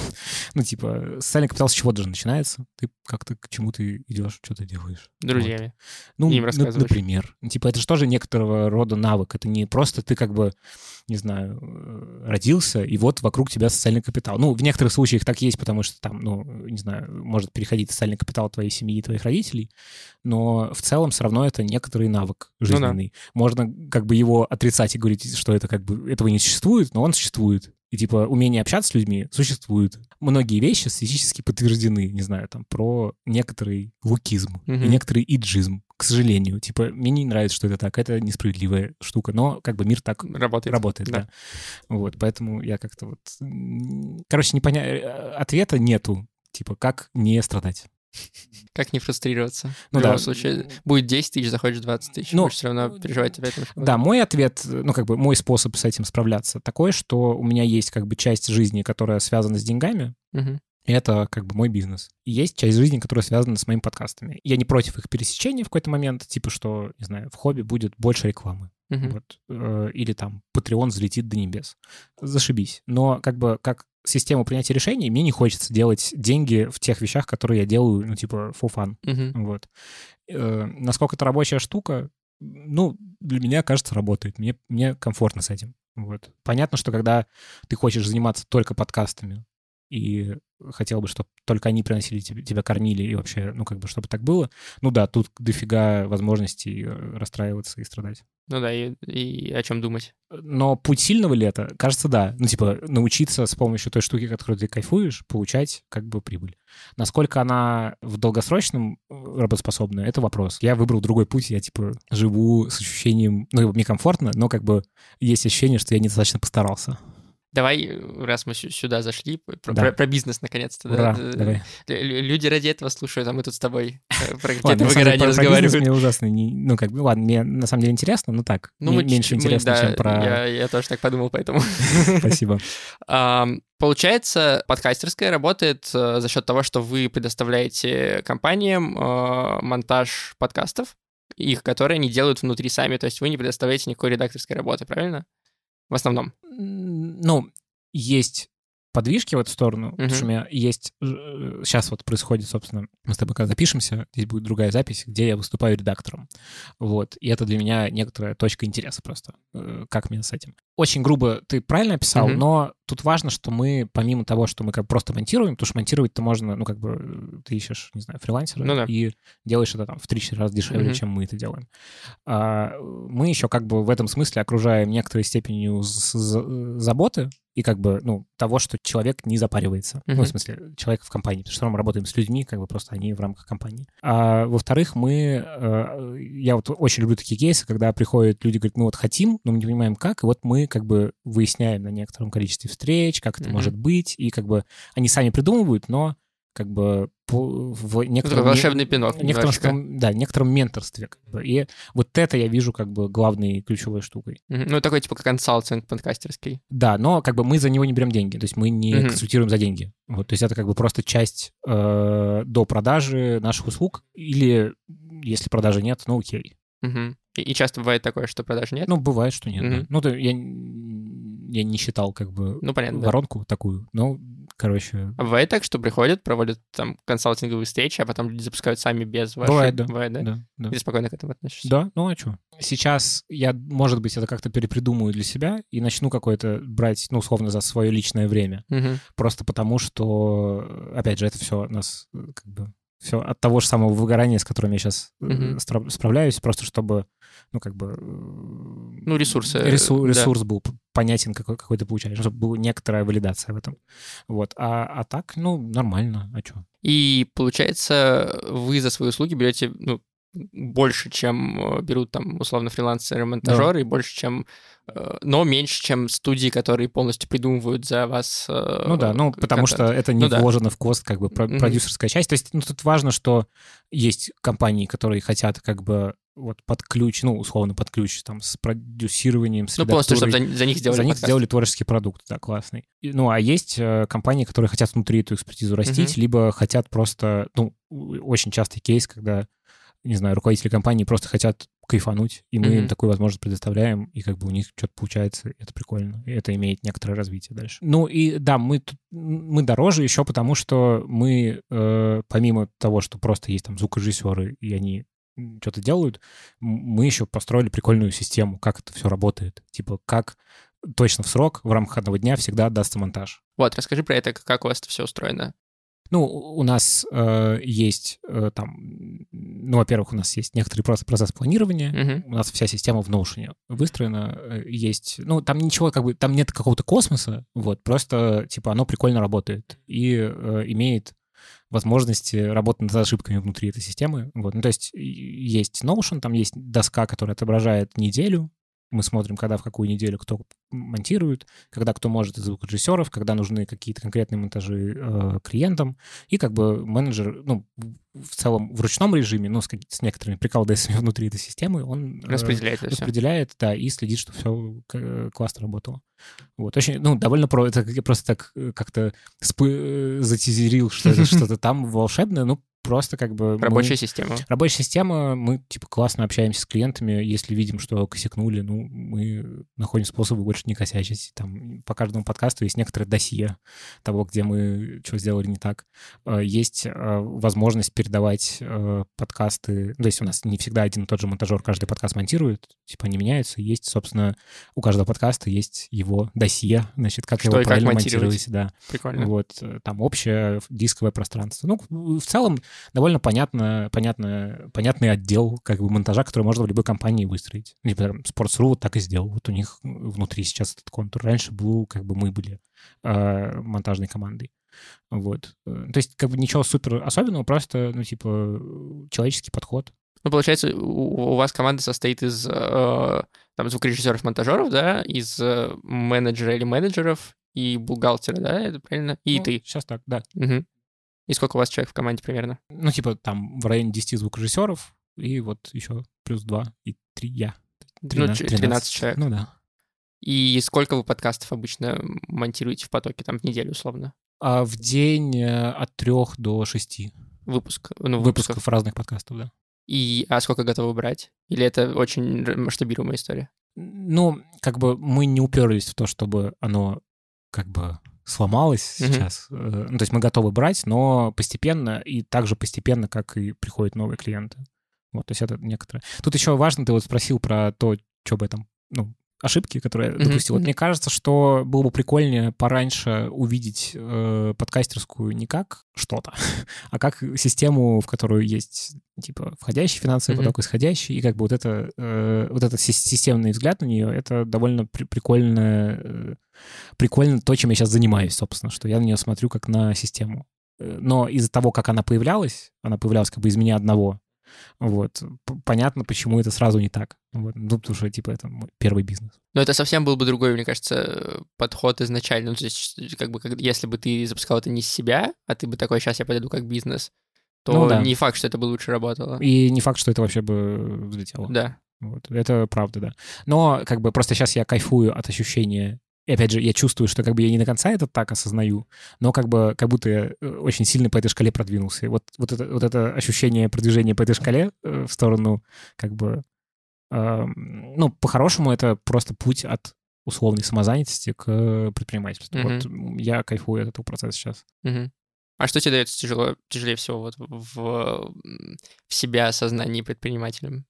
Ну, типа, социальный капитал с чего даже начинается? Ты как-то к чему ты идешь, что ты делаешь? Друзьями. Ну, Им например. Типа, это же тоже некоторого рода навык. Это не просто ты как бы, не знаю, э, родился, и вот вокруг тебя социальный капитал. Ну, в некоторых случаях так есть, потому что там, ну, не знаю, может переходить социальный капитал твоей семьи и твоих родителей, но в целом все равно это некоторый навык Ну да. жизненный. Можно как бы его отрицать и говорить, что это как бы этого не существует, но он существует. И типа умение общаться с людьми существует. Многие вещи статистически подтверждены, не знаю, там про некоторый лукизм и Мгм. некоторый иджизм, к сожалению. Типа мне не нравится, что это так, это несправедливая штука, но как бы мир так Работает. работает, да. да. Вот, поэтому я как-то вот... Короче, не поня... ответа нету, типа, как не страдать. Как не фрустрироваться? Ну в любом да. случае, будет 10 тысяч, заходишь 20 тысяч, Ну, будешь все равно переживать об этом. Да, мой ответ, ну, как бы мой способ с этим справляться такой, что у меня есть как бы часть жизни, которая связана с деньгами, Мгм. и это как бы мой бизнес. И есть часть жизни, которая связана с моими подкастами. Я не против их пересечения в какой-то момент, типа что, не знаю, в хобби будет больше рекламы. Мгм. Вот. Э, Или там Patreon взлетит до небес. Зашибись. Но как бы как систему принятия решений мне не хочется делать деньги в тех вещах, которые я делаю, ну, типа, for fun. Мгм. Вот. Э, Насколько это рабочая штука, ну, для меня, кажется, работает. Мне, мне комфортно с этим. Вот. Понятно, что когда ты хочешь заниматься только подкастами и хотел бы, чтобы только они приносили тебе, тебя кормили и вообще, ну, как бы, чтобы так было, ну да, тут дофига возможностей э, расстраиваться и страдать. Ну да, и, и о чем думать. Но путь сильного ли это? Кажется, да. Ну, типа, научиться с помощью той штуки, которой ты кайфуешь, получать как бы прибыль. Насколько она в долгосрочном э, работоспособна, это вопрос. Я выбрал другой путь, я, типа, живу с ощущением... Ну, мне комфортно, но как бы есть ощущение, что я недостаточно постарался. Давай, раз мы сю- сюда зашли, про, Да. про- про бизнес наконец-то. да, Ура, э, давай. лю- Люди ради этого слушают, а мы тут с тобой э, про какие-то выгорания разговариваем. мне ужасно. Ну, как бы, ладно, мне на самом деле интересно, но так, Ну, меньше интересно, да, чем про... Я, я тоже так подумал, поэтому. Спасибо. Получается, подкастерская работает э, за счет того, что вы предоставляете компаниям э, монтаж подкастов, их, которые они делают внутри сами, то есть вы не предоставляете никакой редакторской работы, правильно? В основном. Ну, есть подвижки в эту сторону, потому что у меня есть... Сейчас вот происходит, собственно, мы с тобой когда запишемся, здесь будет другая запись, где я выступаю редактором. Вот. И это для меня некоторая точка интереса просто. э, Как мне с этим. Очень грубо ты правильно описал, Мгм. но тут важно, что мы, помимо того, что мы как бы просто монтируем, потому что монтировать-то можно, ну, как бы, э, ты ищешь, не знаю, фрилансера Ну да. и делаешь это там в 3-4 раза дешевле, Мгм. чем мы это делаем. А, мы еще как бы в этом смысле окружаем некоторой степенью заботы и как бы, ну, того, что человек не запаривается. Ну, Мгм. в смысле, человек в компании, потому что мы работаем с людьми, как бы просто они в рамках компании. А во-вторых, мы, э, я вот очень люблю такие кейсы, когда приходят люди, говорят, мы вот хотим, но мы не понимаем как, и вот мы как бы выясняем на некотором количестве встреч, как это Мгм. может быть, и как бы они сами придумывают, но как бы в некотором... волшебный пинок некотором, немножечко. да, некотором менторстве. Как бы. И вот это я вижу как бы главной ключевой штукой. Мгм. Ну, такой типа консалтинг подкастерский. Да, но как бы мы за него не берем деньги, то есть мы не Мгм. консультируем за деньги. Вот, то есть это как бы просто часть э, до продажи наших услуг, или если продажи нет, ну окей. Мгм. И, и часто бывает такое, что продаж нет. Ну, бывает, что нет. да. Мгм. Ну, то я, я не считал как бы Ну, понятно, да. воронку такую, ну, короче... А бывает так, что приходят, проводят там консалтинговые встречи, а потом люди запускают сами без вашей... Бывает, да. Бывает, да? Да, да. И ты спокойно к этому относишься? Да, ну а что? Сейчас я, может быть, это как-то перепридумаю для себя и начну какое-то брать, ну, условно, за свое личное время. Мгм. Просто потому, что, опять же, это все нас э, как бы все от того же самого выгорания, с которым я сейчас Мгм. справляюсь, просто чтобы, ну, как бы... Ну, ресурсы, Ресурс, да. ресурс был п- понятен, какой, какой ты получаешь, чтобы была некоторая валидация в этом. Вот. А, а так, ну, нормально, а что? И получается, вы за свои услуги берете, ну, больше, чем э, берут там условно фрилансеры, монтажеры, да. и больше, чем э, но меньше, чем студии, которые полностью придумывают за вас. Э, ну да, ну потому что это не ну, вложено да. в кост, как бы mm-hmm. продюсерская часть. То есть ну, тут важно, что есть компании, которые хотят как бы вот под ключ, ну, условно под ключ, там, с продюсированием, с Ну, просто, чтобы за, за них сделали За них сделали творческий продукт, да, классный. Ну, а есть компании, которые хотят внутри эту экспертизу растить, mm-hmm. либо хотят просто, ну, очень частый кейс, когда не знаю, руководители компании просто хотят кайфануть, и мы mm-hmm. им такую возможность предоставляем, и как бы у них что-то получается, и это прикольно, и это имеет некоторое развитие дальше. Ну и да, мы, мы дороже еще потому, что мы, э, помимо того, что просто есть там звукорежиссеры, и они что-то делают, мы еще построили прикольную систему, как это все работает. Типа, как точно в срок в рамках одного дня всегда отдастся монтаж. Вот, расскажи про это, как у вас это все устроено. Ну, у нас э, есть э, там, ну, во-первых, у нас есть некоторый процесс, процесс планирования, uh-huh. у нас вся система в Notion выстроена, э, есть, ну, там ничего, как бы, там нет какого-то космоса, вот, просто, типа, оно прикольно работает и э, имеет возможности работать над ошибками внутри этой системы. Вот. Ну, то есть есть Notion, там есть доска, которая отображает неделю, мы смотрим, когда в какую неделю кто монтирует, когда кто может из звукорежиссеров, когда нужны какие-то конкретные монтажи э, клиентам. И как бы менеджер, ну, в целом в ручном режиме, но с, с некоторыми приколдесами внутри этой системы, он э, распределяет, э, распределяет все. да, и следит, что все классно работало. Вот, очень, ну, довольно про... Это я просто так э, как-то спы... Э, затизерил, что это что-то там волшебное, ну, просто как бы... Рабочая мы, система. Рабочая система, мы, типа, классно общаемся с клиентами, если видим, что косякнули, ну, мы находим способы больше не косячить. Там по каждому подкасту есть некоторое досье того, где мы что сделали не так. Э, есть э, возможность передавать э, подкасты, то есть у нас не всегда один и тот же монтажер каждый подкаст монтирует, типа они меняются, есть, собственно, у каждого подкаста есть его досье, значит, как что его правильно как монтировать. Да. Прикольно. Вот, там общее дисковое пространство. Ну, в целом довольно понятно, понятно, понятный отдел как бы монтажа, который можно в любой компании выстроить. Например, Sports.ru вот так и сделал. Вот у них внутри сейчас этот контур. Раньше был, как бы мы были э, монтажной командой. Вот. То есть как бы ничего супер особенного, просто, ну, типа, человеческий подход. Ну, получается, у, у вас команда состоит из э, там звукорежиссеров-монтажеров, да, из э, менеджера или менеджеров и бухгалтера, да, это правильно? И ну, ты. Сейчас так, да. Угу. И сколько у вас человек в команде примерно? Ну, типа там в районе 10 звукорежиссеров, и вот еще плюс 2 и 3 я. 13, ну, 13, 13 человек. Ну да. И сколько вы подкастов обычно монтируете в потоке, там, в неделю, условно? А в день э, от 3 до 6. Выпуск, ну, выпусков. выпусков разных подкастов, да. И, а сколько готовы брать? Или это очень масштабируемая история? Ну, как бы мы не уперлись в то, чтобы оно как бы сломалось mm-hmm. сейчас. Э, ну, то есть мы готовы брать, но постепенно и так же постепенно, как и приходят новые клиенты. Вот, то есть это некоторые. Тут еще важно, ты вот спросил про то, что бы там, ну, ошибки, которые я допустил. Mm-hmm. Вот мне кажется, что было бы прикольнее пораньше увидеть э, подкастерскую не как что-то, а как систему, в которую есть типа входящий финансовый mm-hmm. поток, исходящий, и как бы вот это э, вот этот системный взгляд на нее, это довольно при- прикольно, э, прикольно то, чем я сейчас занимаюсь, собственно, что я на нее смотрю как на систему. Э, но из-за того, как она появлялась, она появлялась как бы из меня одного, вот. Понятно, почему это сразу не так. Вот. Ну, потому что, типа, это мой первый бизнес. Но это совсем был бы другой, мне кажется, подход изначально. Ну, то есть, как бы, как, если бы ты запускал это не с себя, а ты бы такой, сейчас я подойду как бизнес, то ну, да. не факт, что это бы лучше работало. И не факт, что это вообще бы взлетело. Да. Вот. Это правда, да. Но, как бы, просто сейчас я кайфую от ощущения и опять же, я чувствую, что как бы я не до конца это так осознаю, но как бы как будто я э, очень сильно по этой шкале продвинулся. И вот, вот, это, вот это ощущение продвижения по этой шкале э, в сторону как бы... Э, ну, по-хорошему, это просто путь от условной самозанятости к предпринимательству. Mm-hmm. Вот я кайфую от этого процесса сейчас. Mm-hmm. А что тебе дается тяжело, тяжелее всего вот в, в себя осознании предпринимателем?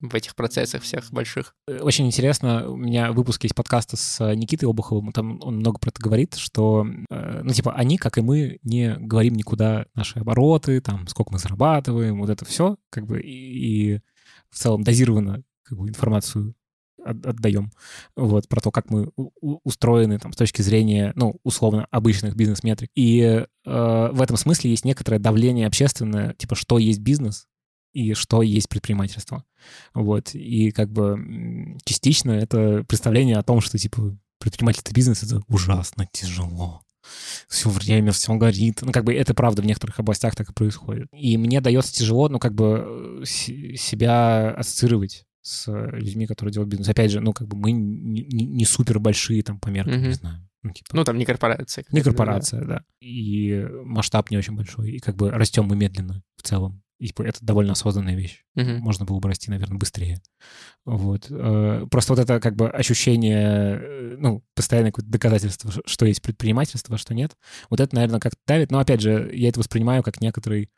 В этих процессах всех больших. Э, очень интересно, у меня выпуск есть подкаста с э, Никитой Обуховым, там он много про это говорит, что, э, ну, типа, они, как и мы, не говорим никуда наши обороты, там, сколько мы зарабатываем, вот это все, как бы, и, и в целом дозированно как бы информацию отдаем, вот, про то, как мы устроены там с точки зрения, ну, условно, обычных бизнес-метрик. И э, в этом смысле есть некоторое давление общественное, типа, что есть бизнес, и что есть предпринимательство. Вот. И как бы частично это представление о том, что, типа, предпринимательство бизнес — это ужасно тяжело. Все время, все горит. Ну, как бы это правда в некоторых областях так и происходит. И мне дается тяжело, ну, как бы себя ассоциировать с людьми, которые делают бизнес. Опять же, ну, как бы мы не, не, не супер большие там по меркам, mm-hmm. не знаю. Ну, типа, ну, там не корпорация. Не корпорация, да. да. И масштаб не очень большой. И как бы растем мы медленно в целом. И типа, это довольно осознанная вещь. Uh-huh. Можно было бы расти, наверное, быстрее. Вот. Э, просто вот это как бы ощущение, э, ну, постоянное какое-то доказательство, что есть предпринимательство, а что нет. Вот это, наверное, как-то давит. Но, опять же, я это воспринимаю как некоторый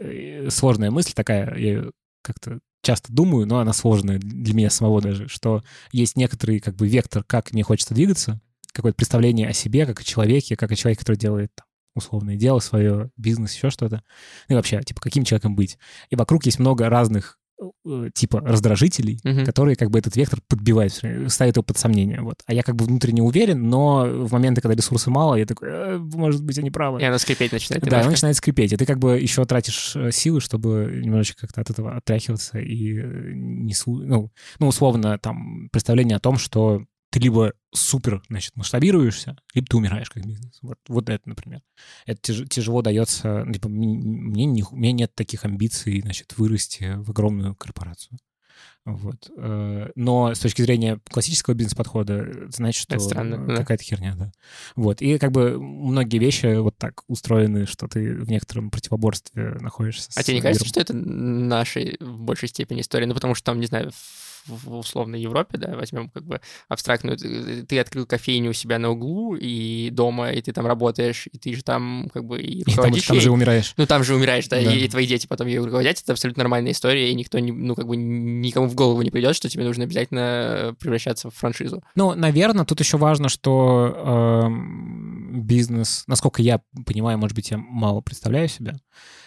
э, сложная мысль такая. Я как-то часто думаю, но она сложная для меня самого даже, что есть некоторый как бы вектор, как мне хочется двигаться, какое-то представление о себе, как о человеке, как о человеке, который делает там, условное дело свое, бизнес, еще что-то. Ну и вообще, типа, каким человеком быть. И вокруг есть много разных э, типа раздражителей, uh-huh. которые как бы этот вектор подбивают, ставят его под сомнение. Вот. А я как бы внутренне уверен, но в моменты, когда ресурсы мало, я такой, э, может быть, они правы. И оно скрипеть начинает. Да, оно начинает скрипеть. И ты как бы еще тратишь э, силы, чтобы немножечко как-то от этого отряхиваться и не... Ну, ну, условно, там, представление о том, что ты либо супер, значит, масштабируешься, либо ты умираешь как бизнес. Вот, вот это, например. Это тяж, тяжело дается, типа, мне, не, у меня нет таких амбиций, значит, вырасти в огромную корпорацию. Вот. Э, но с точки зрения классического бизнес-подхода, значит, что какая-то да. херня, да. Вот. И как бы многие вещи вот так устроены, что ты в некотором противоборстве находишься. А тебе не кажется, что это нашей в большей степени история? Ну, потому что там, не знаю, в условной Европе, да, возьмем как бы абстрактную, ты открыл кофейню у себя на углу и дома, и ты там работаешь, и ты же там как бы и руководишь. И там, там же умираешь. Ну, там же умираешь, да, да. И, и твои дети потом ее руководят, это абсолютно нормальная история, и никто, не, ну, как бы никому в голову не придет, что тебе нужно обязательно превращаться в франшизу. Ну, наверное, тут еще важно, что э, бизнес, насколько я понимаю, может быть, я мало представляю себя,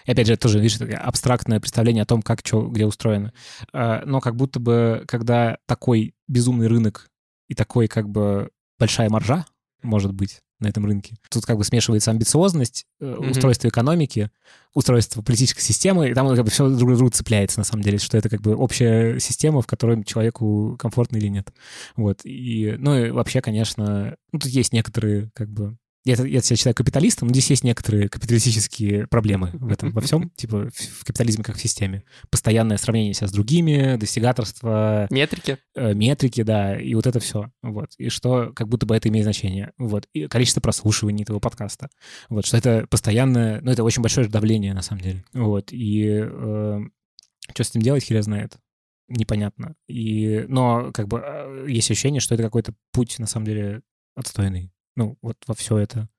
и опять же, это тоже, видишь, абстрактное представление о том, как что где устроено. Э, но как будто бы, когда такой безумный рынок и такой как бы большая маржа, может быть, на этом рынке. Тут как бы смешивается амбициозность, mm-hmm. устройство экономики, устройство политической системы, и там как бы все друг к другу цепляется, на самом деле, что это как бы общая система, в которой человеку комфортно или нет. Вот. И, ну и вообще, конечно, ну, тут есть некоторые как бы я, я себя считаю капиталистом, но здесь есть некоторые капиталистические проблемы в этом во всем, типа в капитализме как в системе. Постоянное сравнение себя с другими, достигаторство. Метрики. Э, метрики, да, и вот это все. Вот. И что как будто бы это имеет значение. Вот. И количество прослушиваний этого подкаста. Вот. Что это постоянное, ну это очень большое давление на самом деле. Вот. И э, что с этим делать, хер знает непонятно. И, но как бы э, есть ощущение, что это какой-то путь, на самом деле, отстойный ну, вот во все это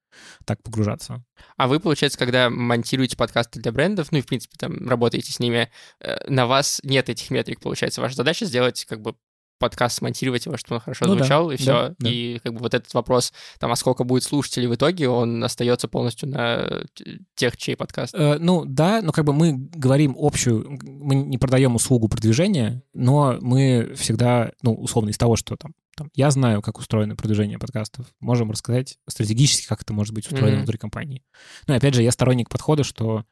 так погружаться. А вы, получается, когда монтируете подкасты для брендов, ну и, в принципе, там работаете с ними, э, на вас нет этих метрик, получается. Ваша задача сделать как бы подкаст смонтировать его, чтобы он хорошо ну, звучал, да, и все. Да, да. И как бы вот этот вопрос, там, а сколько будет слушателей в итоге, он остается полностью на тех, чей подкаст. Э, ну да, но как бы мы говорим общую, мы не продаем услугу продвижения, но мы всегда, ну, условно, из того, что там, там я знаю, как устроено продвижение подкастов, можем рассказать стратегически, как это может быть устроено mm-hmm. внутри компании. Ну и опять же, я сторонник подхода, что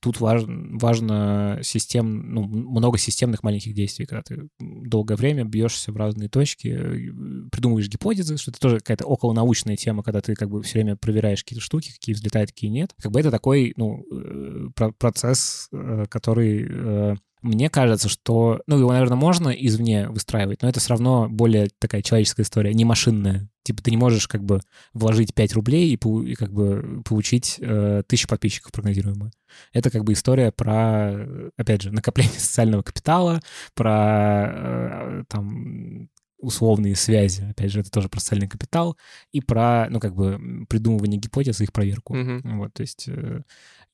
Тут важно, важно систем, ну, много системных маленьких действий, когда ты долгое время бьешься в разные точки, э, придумываешь гипотезы, что это тоже какая-то околонаучная тема, когда ты как бы все время проверяешь какие-то штуки, какие взлетают, какие нет. Как бы это такой, ну, э, процесс, э, который мне кажется, что, ну, его, наверное, можно извне выстраивать, но это все равно более такая человеческая история, не машинная. Типа ты не можешь как бы вложить 5 рублей и, и как бы получить э, тысячу подписчиков прогнозируемую. Это как бы история про, опять же, накопление социального капитала, про э, там условные связи, опять же, это тоже про социальный капитал, и про, ну, как бы, придумывание гипотез и их проверку. Mm-hmm. Вот, то есть, э,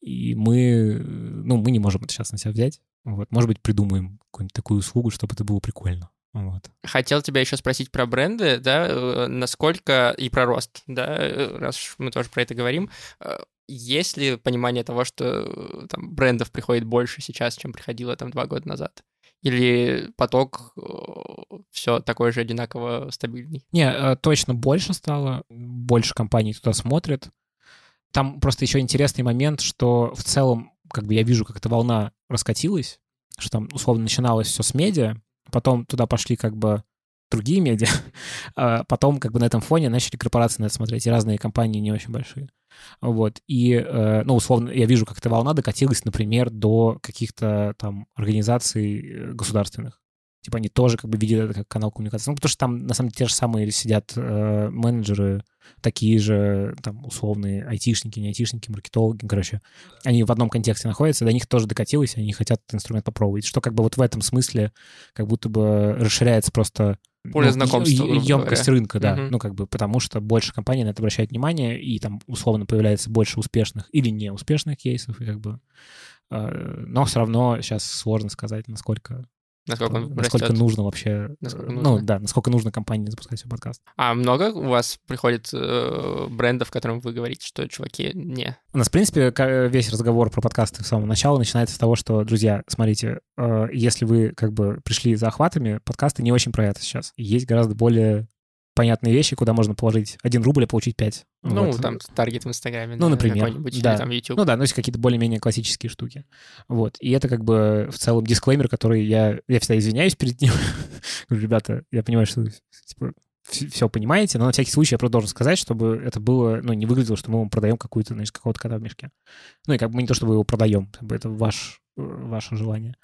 и мы, ну, мы не можем это сейчас на себя взять, вот, может быть, придумаем какую-нибудь такую услугу, чтобы это было прикольно. Вот. Хотел тебя еще спросить про бренды, да, э, насколько и про рост, да, э, раз мы тоже про это говорим. Э, есть ли понимание того, что там брендов приходит больше сейчас, чем приходило там два года назад? Или поток все такой же одинаково стабильный? Не, точно больше стало, больше компаний туда смотрят. Там просто еще интересный момент, что в целом как бы я вижу, как эта волна раскатилась, что там, условно, начиналось все с медиа, потом туда пошли как бы другие медиа, а потом как бы на этом фоне начали корпорации на это смотреть, и разные компании не очень большие. Вот, и, э, ну, условно, я вижу, как эта волна докатилась, например, до каких-то там организаций э, государственных. Типа они тоже как бы видят это как канал коммуникации. Ну, потому что там, на самом деле, те же самые сидят э, менеджеры, такие же, там, условные айтишники, не айтишники, маркетологи, короче. Они в одном контексте находятся, до них тоже докатилось, они хотят этот инструмент попробовать. Что как бы вот в этом смысле как будто бы расширяется просто Поле ну, знакомства, грубо емкость говоря. рынка, да. Мгм. Ну, как бы, потому что больше компаний на это обращают внимание, и там, условно, появляется больше успешных или неуспешных кейсов, и как бы... э, Но все равно сейчас сложно сказать, насколько, Насколько он насколько растет. нужно вообще... Насколько э, нужно. Ну, да, насколько нужно компании запускать свой подкаст. А много у вас приходит э, брендов, которым вы говорите, что, чуваки, не. У нас, в принципе, весь разговор про подкасты с самого начала начинается с того, что, друзья, смотрите, э, если вы как бы пришли за охватами, подкасты не очень про это сейчас. Есть гораздо более понятные вещи, куда можно положить 1 рубль и получить 5. Ну, Вот. там таргет в Инстаграме, Ну, да, например, да. или там YouTube. Ну да, ну, есть какие-то более-менее классические штуки. Вот. И это как бы в целом дисклеймер, который я, я всегда извиняюсь перед ним. Говорю, ребята, я понимаю, что типа, все понимаете, но на всякий случай я просто должен сказать, чтобы это было, ну, не выглядело, что мы вам продаем какую-то, значит, какого-то кота в мешке. Ну, и как бы мы не то, чтобы его продаем, это ваш, э, ваше желание.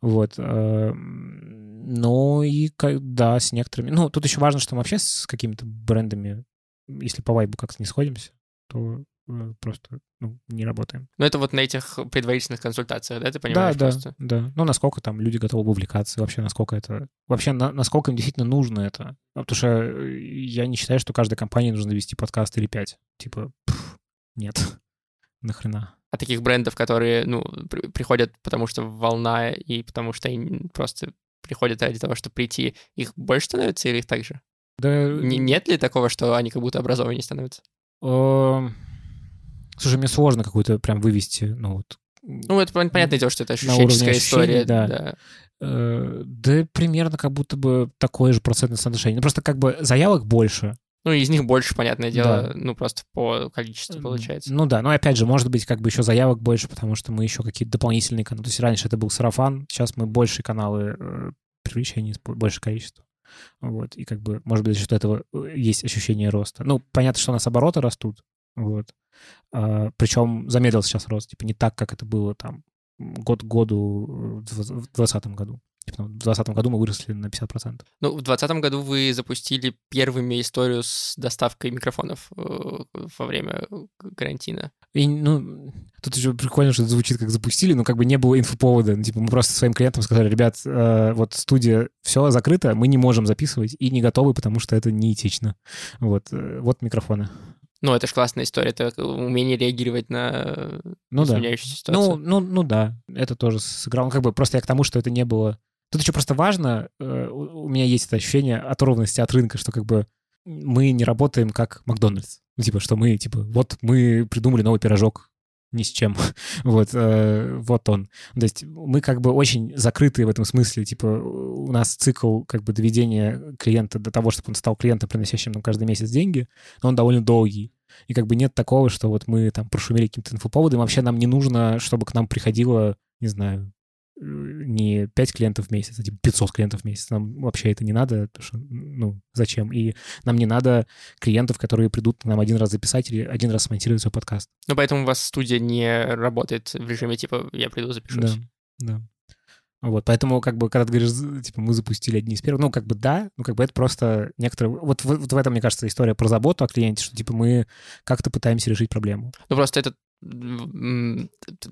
Вот. Ну и, да, с некоторыми... Ну, тут еще важно, что мы вообще с какими-то брендами, если по вайбу как-то не сходимся, то просто ну, не работаем. Ну, это вот на этих предварительных консультациях, да, ты понимаешь да, просто? да, да. Ну, насколько там люди готовы вовлекаться, вообще насколько это... Вообще, на- насколько им действительно нужно это. А Потому что э, я не считаю, что каждой компании нужно вести подкаст или пять. Типа, пф, нет. Нахрена. А таких брендов, которые, ну, при- приходят, потому что волна, и потому что они просто приходят ради того, чтобы прийти, их больше становится или их так же? Да, Не- нет ли такого, что они как будто образованнее становятся? эм, Слушай, мне сложно какую-то прям вывести, ну вот... Ну, это пон- понятное дело, что это ощущенческая история. да. да. э, Да примерно как будто бы такое же процентное соотношение. Ну, просто как бы заявок больше, Ну, из них больше, понятное дело, Да. ну, просто по количеству получается. Ну да, но опять же, может быть, как бы еще заявок больше, потому что мы еще какие-то дополнительные каналы. То есть раньше это был сарафан, сейчас мы больше каналы э, привлечения, больше количества. Вот, и как бы, может быть, за счет этого э, есть ощущение роста. Ну, понятно, что у нас обороты растут, вот. А, причем замедлился сейчас рост, типа не так, как это было там год к году э, в 2020 году. Типа, в 2020 году мы выросли на 50%. Ну, в 2020 году вы запустили первыми историю с доставкой микрофонов э, во время карантина. И, ну, тут еще прикольно, что это звучит как запустили, но как бы не было инфоповода. Ну, типа мы просто своим клиентам сказали, ребят, э, вот студия, все закрыто, мы не можем записывать и не готовы, потому что это неэтично. Вот, э, вот микрофоны. Ну, это же классная история, это умение реагировать на Ну да. изменяющуюся Ну, ситуацию. ну, ну да, это тоже сыграло. Ну, Как бы просто я к тому, что это не было... Тут еще просто важно, э, у у меня есть это ощущение оторванности от рынка, что как бы мы не работаем как Макдональдс. Ну, типа, что мы, типа, вот мы придумали новый пирожок ни с чем. вот, э, вот он. То есть мы как бы очень закрытые в этом смысле. Типа у нас цикл как бы доведения клиента до того, чтобы он стал клиентом, приносящим нам каждый месяц деньги, но он довольно долгий. И как бы нет такого, что вот мы там прошумели каким-то инфоповодом, вообще нам не нужно, чтобы к нам приходило, не знаю, не 5 клиентов в месяц, а типа 500 клиентов в месяц. Нам вообще это не надо, потому что, ну, зачем? И нам не надо клиентов, которые придут к нам один раз записать или один раз смонтировать свой подкаст. Ну, поэтому у вас студия не работает в режиме типа «я приду, запишусь». Да, да. Вот, поэтому, как бы, когда ты говоришь, типа, мы запустили одни из первых, ну, как бы, да, ну, как бы это просто некоторые... Вот, в- вот в этом, мне кажется, история про заботу о клиенте, что, типа, мы как-то пытаемся решить проблему. Ну, просто это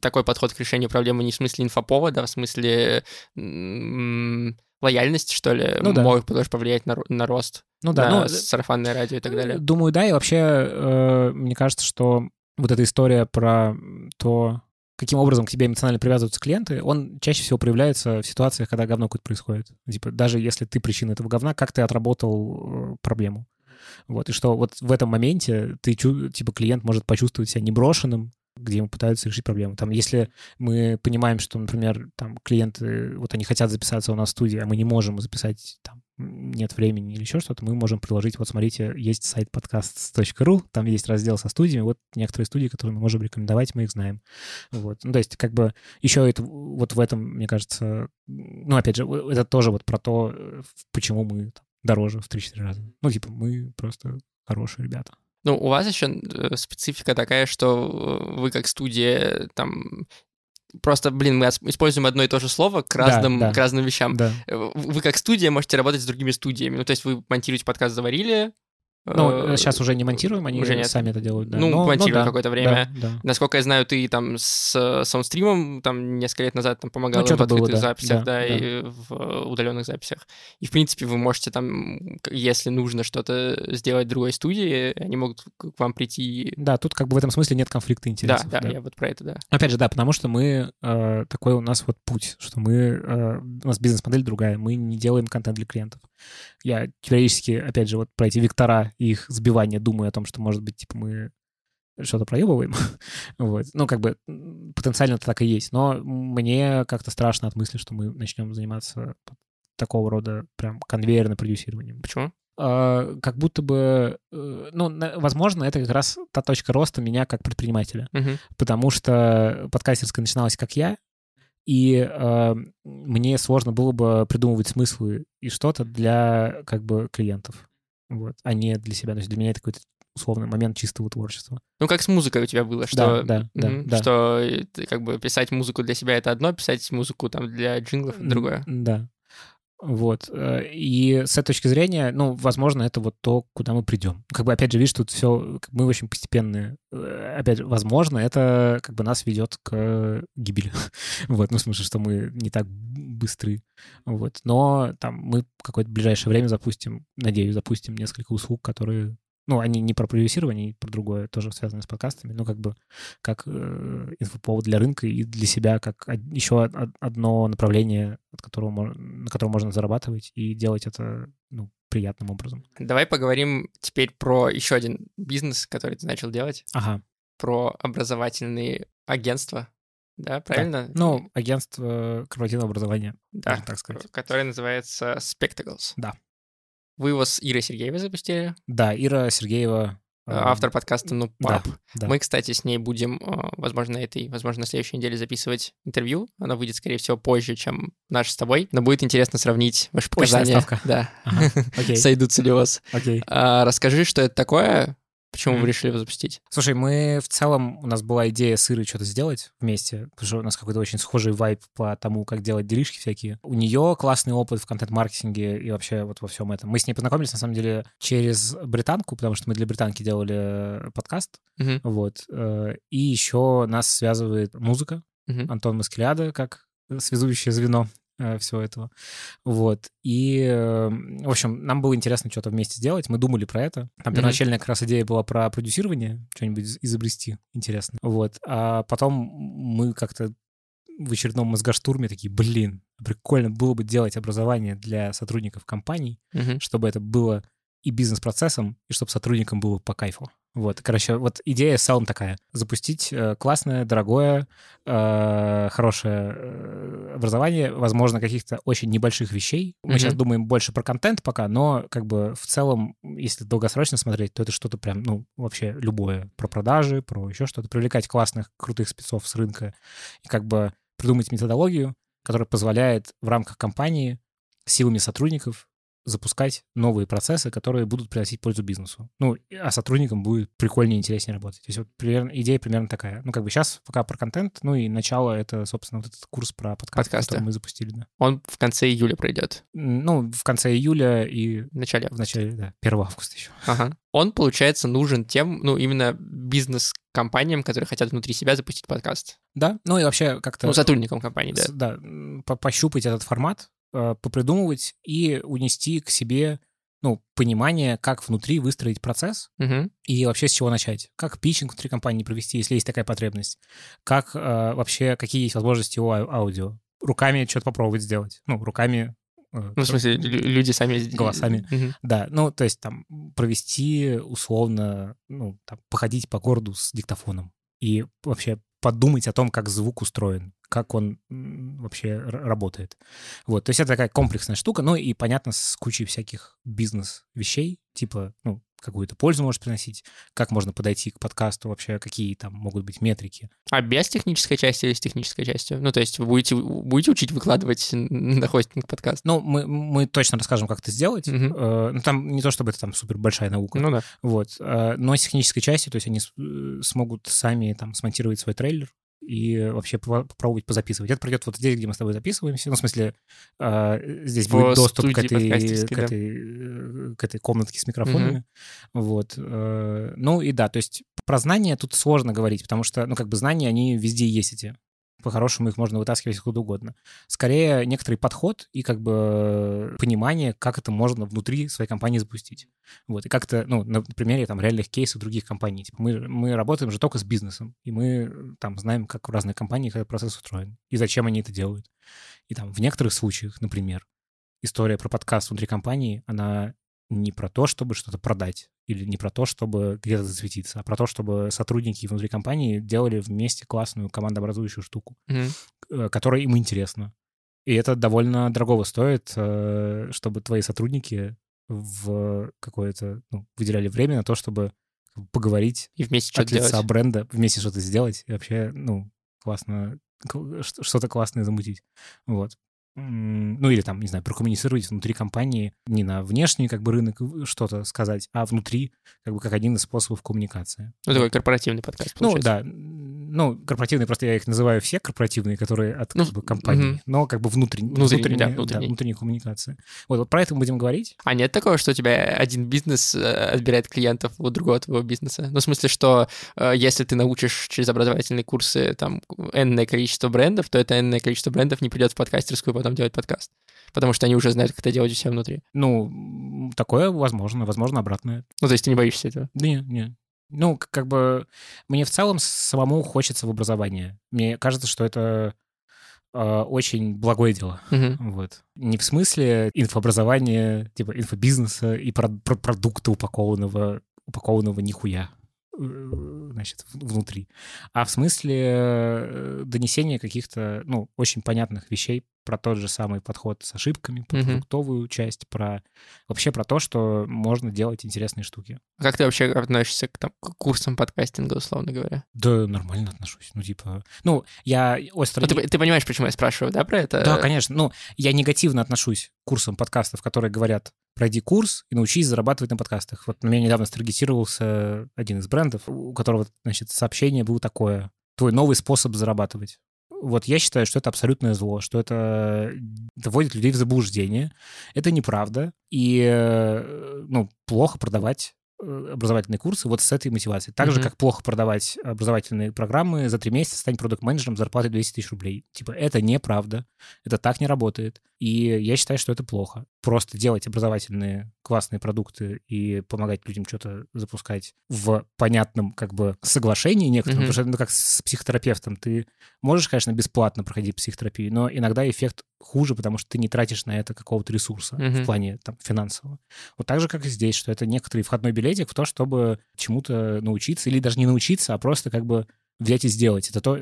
такой подход к решению проблемы не в смысле инфоповода, а в смысле лояльности, что ли, Ну да. может тоже повлиять на, на рост, Ну, да, на ну, сарафанное радио и так далее. Думаю, да, и вообще, э, мне кажется, что вот эта история про то, каким образом к тебе эмоционально привязываются клиенты, он чаще всего проявляется в ситуациях, когда говно какое-то происходит. Типа, даже если ты причина этого говна, как ты отработал э, проблему. Вот, и что вот в этом моменте ты, типа, клиент может почувствовать себя неброшенным, где ему пытаются решить проблему. Там, если мы понимаем, что, например, там клиенты, вот они хотят записаться у нас в студии, а мы не можем записать там нет времени или еще что-то, мы можем приложить, вот смотрите, есть сайт подкаст.ру, там есть раздел со студиями, вот некоторые студии, которые мы можем рекомендовать, мы их знаем. Вот. Ну, то есть как бы еще это вот в этом, мне кажется, ну, опять же, это тоже вот про то, э, почему мы там, дороже в 3-4 раза. Ну, типа, мы просто хорошие ребята. Ну, у вас еще э, специфика такая, что э, вы как студия там просто, блин, мы используем одно и то же слово к разным, да, да. К разным вещам. Да. Вы как студия можете работать с другими студиями. Ну, то есть вы монтируете подкаст «Заварили», ну, сейчас э, уже не монтируем, они уже нет. сами это делают. Да. Ну, но, монтируем но, да, какое-то время. Да, да. Насколько я знаю, ты там с саундстримом там несколько лет назад там помогал ну, в открытых было, да. записях, да, да, да, и в удаленных записях. И, в принципе, вы можете там, если нужно что-то сделать в другой студии, они могут к вам прийти. Да, тут как бы в этом смысле нет конфликта интересов. Да, да, да. я вот про это, да. Опять же, да, потому что мы, э, такой у нас вот путь, что мы, э, у нас бизнес-модель другая, мы не делаем контент для клиентов. Я периодически, опять же, вот про эти вектора и их сбивание думаю о том, что, может быть, типа, мы что-то проебываем. вот. Ну, как бы потенциально это так и есть. Но мне как-то страшно от мысли, что мы начнем заниматься такого рода прям конвейерным продюсированием. Почему? Uh, как будто бы, uh, ну, возможно, это как раз та точка роста меня как предпринимателя, uh-huh. потому что подкастерская начиналась как я, и э, мне сложно было бы придумывать смыслы и что-то для как бы клиентов, вот, а не для себя. То есть для меня это какой-то условный момент чистого творчества. Ну, как с музыкой у тебя было, что, да, да, да, что как бы писать музыку для себя — это одно, писать музыку там для джинглов — другое. Да. Вот. Э, и с этой точки зрения, ну, возможно, это вот то, куда мы придем. Как бы, опять же, видишь, тут все, мы очень постепенные. Э, опять возможно, это как бы нас ведет к гибели. вот, ну, в смысле, что мы не так быстры. Вот. Но там мы какое-то ближайшее время запустим, надеюсь, запустим несколько услуг, которые ну, они не про продюсирование, они про другое, тоже связанное с подкастами, но как бы как э, инфоповод для рынка и для себя, как еще одно направление, от которого, на котором можно зарабатывать и делать это ну, приятным образом. Давай поговорим теперь про еще один бизнес, который ты начал делать. Ага. Про образовательные агентства. Да, правильно? Да. Ну, агентство корпоративного образования, да, так сказать. Которое называется Spectacles. Да. Вы его с Ирой Сергеевой запустили? Да, Ира Сергеева. Э, автор подкаста «Ну, пап». Да, да. Мы, кстати, с ней будем, э, возможно, на этой, возможно, на следующей неделе записывать интервью. Оно выйдет, скорее всего, позже, чем наш с тобой. Но будет интересно сравнить ваши показания. ставка. Да. Ага. Сойдутся ли у вас. Окей. А, расскажи, что это такое, Почему mm. вы решили его запустить? Слушай, мы в целом, у нас была идея с Ирой что-то сделать вместе, потому что у нас какой-то очень схожий вайп по тому, как делать делишки всякие. У нее классный опыт в контент-маркетинге и вообще вот во всем этом. Мы с ней познакомились, на самом деле, через британку, потому что мы для британки делали подкаст. Mm-hmm. Вот. Э, и еще нас связывает музыка. Mm-hmm. Антон Маскеляда как связующее звено Э, всего этого. Вот. И, эм, в общем, нам было интересно что-то вместе сделать. Мы думали про это. Там первоначальная mm-hmm. как раз идея была про продюсирование, что-нибудь изобрести интересно. Вот. А потом мы как-то в очередном мозгоштурме такие, блин, прикольно было бы делать образование для сотрудников компаний, mm-hmm. чтобы это было и бизнес-процессом, и чтобы сотрудникам было по кайфу. Вот, короче, вот идея с целом такая. Запустить э, классное, дорогое, э, хорошее э, образование, возможно, каких-то очень небольших вещей. Мы mm-hmm. сейчас думаем больше про контент пока, но как бы в целом, если долгосрочно смотреть, то это что-то прям, ну, вообще любое. Про продажи, про еще что-то. Привлекать классных, крутых спецов с рынка и как бы придумать методологию, которая позволяет в рамках компании силами сотрудников запускать новые процессы, которые будут приносить пользу бизнесу. Ну, а сотрудникам будет прикольнее и интереснее работать. То есть вот примерно, идея примерно такая. Ну, как бы сейчас пока про контент, ну и начало — это, собственно, вот этот курс про подкаст, Подкасты. который мы запустили, да. Он в конце июля пройдет? Ну, в конце июля и... В начале августа. В начале, да, 1 августа еще. Ага. Он, получается, нужен тем, ну, именно бизнес-компаниям, которые хотят внутри себя запустить подкаст. Да, ну и вообще как-то... Ну, сотрудникам компании, да. Да, пощупать этот формат, попридумывать и унести к себе ну, понимание, как внутри выстроить процесс угу. и вообще с чего начать. Как питчинг внутри компании провести, если есть такая потребность. Как э, вообще, какие есть возможности у аудио. Руками что-то попробовать сделать. Ну, руками э, ну, в смысле, люди сами... Голосами. Угу. Да, ну, то есть там провести условно, ну, там, походить по городу с диктофоном и вообще подумать о том, как звук устроен, как он вообще работает. Вот, то есть это такая комплексная штука, ну и, понятно, с кучей всяких бизнес-вещей, типа, ну, какую-то пользу может приносить, как можно подойти к подкасту вообще, какие там могут быть метрики. А без технической части или с технической частью? Ну, то есть вы будете, будете учить выкладывать на хостинг подкаст? Ну, мы, мы точно расскажем, как это сделать. Угу. Э, ну, там не то, чтобы это там супер большая наука. Ну да. Вот. Э, но с технической частью, то есть они э, смогут сами там смонтировать свой трейлер, и вообще попробовать позаписывать. Это пройдет вот здесь, где мы с тобой записываемся. Ну, в смысле, э, здесь По будет доступ к этой, к, да. этой, к этой комнатке с микрофонами. Угу. Вот. Э, ну и да, то есть про знания тут сложно говорить, потому что, ну, как бы знания, они везде есть эти по-хорошему их можно вытаскивать откуда угодно. Скорее, некоторый подход и как бы понимание, как это можно внутри своей компании запустить. Вот, и как-то, ну, на примере там реальных кейсов других компаний. Типа мы, мы работаем же только с бизнесом, и мы там знаем, как в разных компаниях этот процесс устроен, и зачем они это делают. И там в некоторых случаях, например, история про подкаст внутри компании, она не про то, чтобы что-то продать, или не про то, чтобы где-то засветиться, а про то, чтобы сотрудники внутри компании делали вместе классную командообразующую штуку, mm-hmm. которая им интересна. И это довольно дорого стоит, э, чтобы твои сотрудники в какое-то, ну, выделяли время на то, чтобы поговорить и вместе что-то делать. бренда, вместе что-то сделать и вообще, ну, классно, что-то классное замутить. Вот ну или там, не знаю, прокоммуницировать внутри компании не на внешний как бы рынок что-то сказать, а внутри как бы как один из способов коммуникации. Ну, такой корпоративный подкаст, получается. Ну, да. Ну, корпоративные, просто я их называю все корпоративные, которые от ну, как бы, компании, угу. но как бы внутренние, внутренние, да, внутренние. Да, внутренние коммуникации. Вот, вот про это мы будем говорить. А нет такого, что у тебя один бизнес э, отбирает клиентов у другого твоего бизнеса? Ну, в смысле, что э, если ты научишь через образовательные курсы там энное количество брендов, то это энное количество брендов не придет в подкастерскую потом делать подкаст. Потому что они уже знают, как это делать у себя внутри. Ну, такое возможно, возможно, обратное. Ну, то есть ты не боишься этого? Да нет, нет. Ну, как бы мне в целом самому хочется в образование. Мне кажется, что это э, очень благое дело. Uh-huh. Вот. Не в смысле инфообразования, типа инфобизнеса и про- про- продукта упакованного, упакованного нихуя. Значит, внутри, а в смысле э, донесения каких-то, ну, очень понятных вещей про тот же самый подход с ошибками, про mm-hmm. продуктовую часть, про вообще про то, что можно делать интересные штуки. Как ты вообще относишься к, там, к курсам подкастинга, условно говоря? Да, нормально отношусь. Ну, типа, ну, я остро... Ну, ты, ты понимаешь, почему я спрашиваю, да, про это? Да, конечно. Ну, я негативно отношусь к курсам подкастов, которые говорят, пройди курс и научись зарабатывать на подкастах. Вот на меня недавно старгетировался один из брендов, у которого, значит, сообщение было такое. Твой новый способ зарабатывать вот я считаю, что это абсолютное зло, что это доводит людей в заблуждение. Это неправда. И, э, ну, плохо продавать Э, образовательные курсы вот с этой мотивацией. Так mm-hmm. же, как плохо продавать образовательные программы, за три месяца стань продукт-менеджером зарплатой 200 тысяч рублей. Типа, это неправда, это так не работает. И я считаю, что это плохо. Просто делать образовательные классные продукты и помогать людям что-то запускать в понятном как бы соглашении некоторым, mm-hmm. потому что, ну, как с психотерапевтом, ты можешь, конечно, бесплатно проходить психотерапию, но иногда эффект хуже, потому что ты не тратишь на это какого-то ресурса mm-hmm. в плане там, финансового. Вот так же, как и здесь, что это некоторый входной билетик в то, чтобы чему-то научиться, или даже не научиться, а просто как бы взять и сделать. Это то,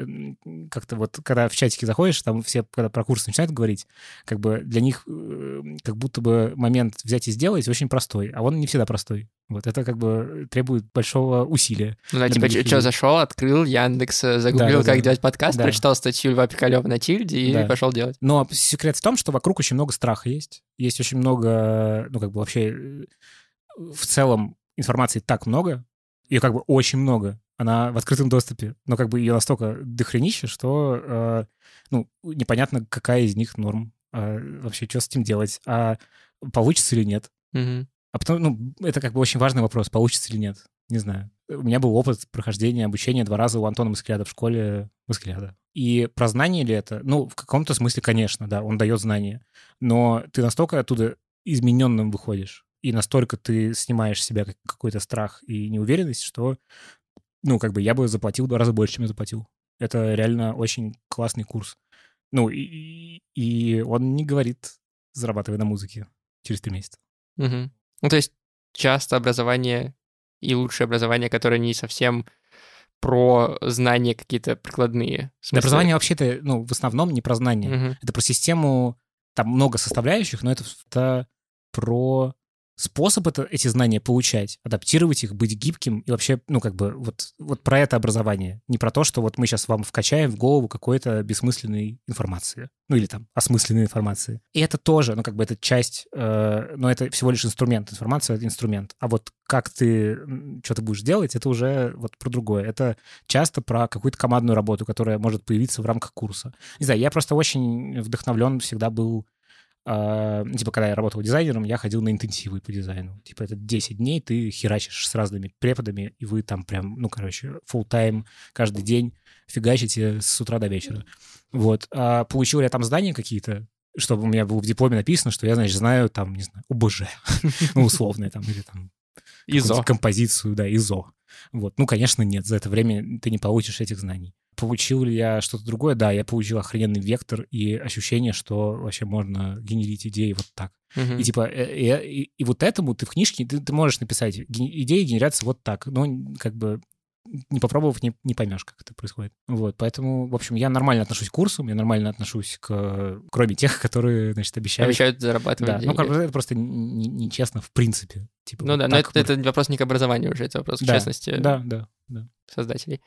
как-то вот, когда в чатике заходишь, там все, когда про курс начинают говорить, как бы для них э, как будто бы момент взять и сделать очень простой, а он не всегда простой. Вот это как бы требует большого усилия. Ну да, типа, что зашел, открыл Яндекс, э, загуглил, да, да, как да. делать подкаст, да. прочитал статью Льва Пикалева на Тильде и да. пошел делать. Но секрет в том, что вокруг очень много страха есть. Есть очень много, ну как бы вообще э, в целом информации так много, ее как бы очень много, она в открытом доступе, но как бы ее настолько дохренище, что э, ну, непонятно, какая из них норм, э, вообще, что с этим делать, а получится или нет. Угу. А потом, ну, это как бы очень важный вопрос, получится или нет, не знаю. У меня был опыт прохождения обучения два раза у Антона Маскляда в школе Маскляда. И про знание ли это? Ну, в каком-то смысле, конечно, да, он дает знания. Но ты настолько оттуда измененным выходишь, и настолько ты снимаешь с себя какой-то страх и неуверенность, что ну, как бы я бы заплатил в два раза больше, чем я заплатил. Это реально очень классный курс. Ну, и, и он не говорит, зарабатывай на музыке через три месяца. Угу. Ну, то есть часто образование и лучшее образование, которое не совсем про знания какие-то прикладные. Да, образование вообще-то, ну, в основном не про знания. Мгм. Это про систему, там много составляющих, но это, это про способ это, эти знания получать, адаптировать их, быть гибким и вообще, ну, как бы, вот, вот про это образование. Не про то, что вот мы сейчас вам вкачаем в голову какой-то бессмысленной информации. Ну, или там осмысленной информации. И это тоже, ну, как бы, это часть, э, но это всего лишь инструмент. Информация — это инструмент. А вот как ты, что ты будешь делать, это уже вот про другое. Это часто про какую-то командную работу, которая может появиться в рамках курса. Не знаю, я просто очень вдохновлен всегда был ну, типа, когда я работал дизайнером, я ходил на интенсивы по дизайну. Типа, это 10 дней ты херачишь с разными преподами, и вы там прям, ну, короче, full тайм каждый день фигачите с утра до вечера. Вот. А получил я там знания какие-то, чтобы у меня было в дипломе написано, что я, значит, знаю там, не знаю, ОБЖ, ну, условное там, или там ИЗО. композицию, да, ИЗО. Вот. Ну, конечно, нет, за это время ты не получишь этих знаний. Получил ли я что-то другое? Да, я получил охрененный вектор и ощущение, что вообще можно генерить идеи вот так. Мгм. И типа, э, э, и, и вот этому ты в книжке, ты, ты можешь написать, идеи генерятся вот так, но как бы не попробовав, не, не поймешь, как это происходит. Вот, поэтому, в общем, я нормально отношусь к курсам, я нормально отношусь к... Кроме тех, которые, значит, обещают... Обещают зарабатывать Да, ну, деньги. как бы это просто нечестно в принципе. Типа, Ну вот да, но это, мы- это вопрос не к образованию уже, это вопрос к Да, честности Да, да, да. создателей.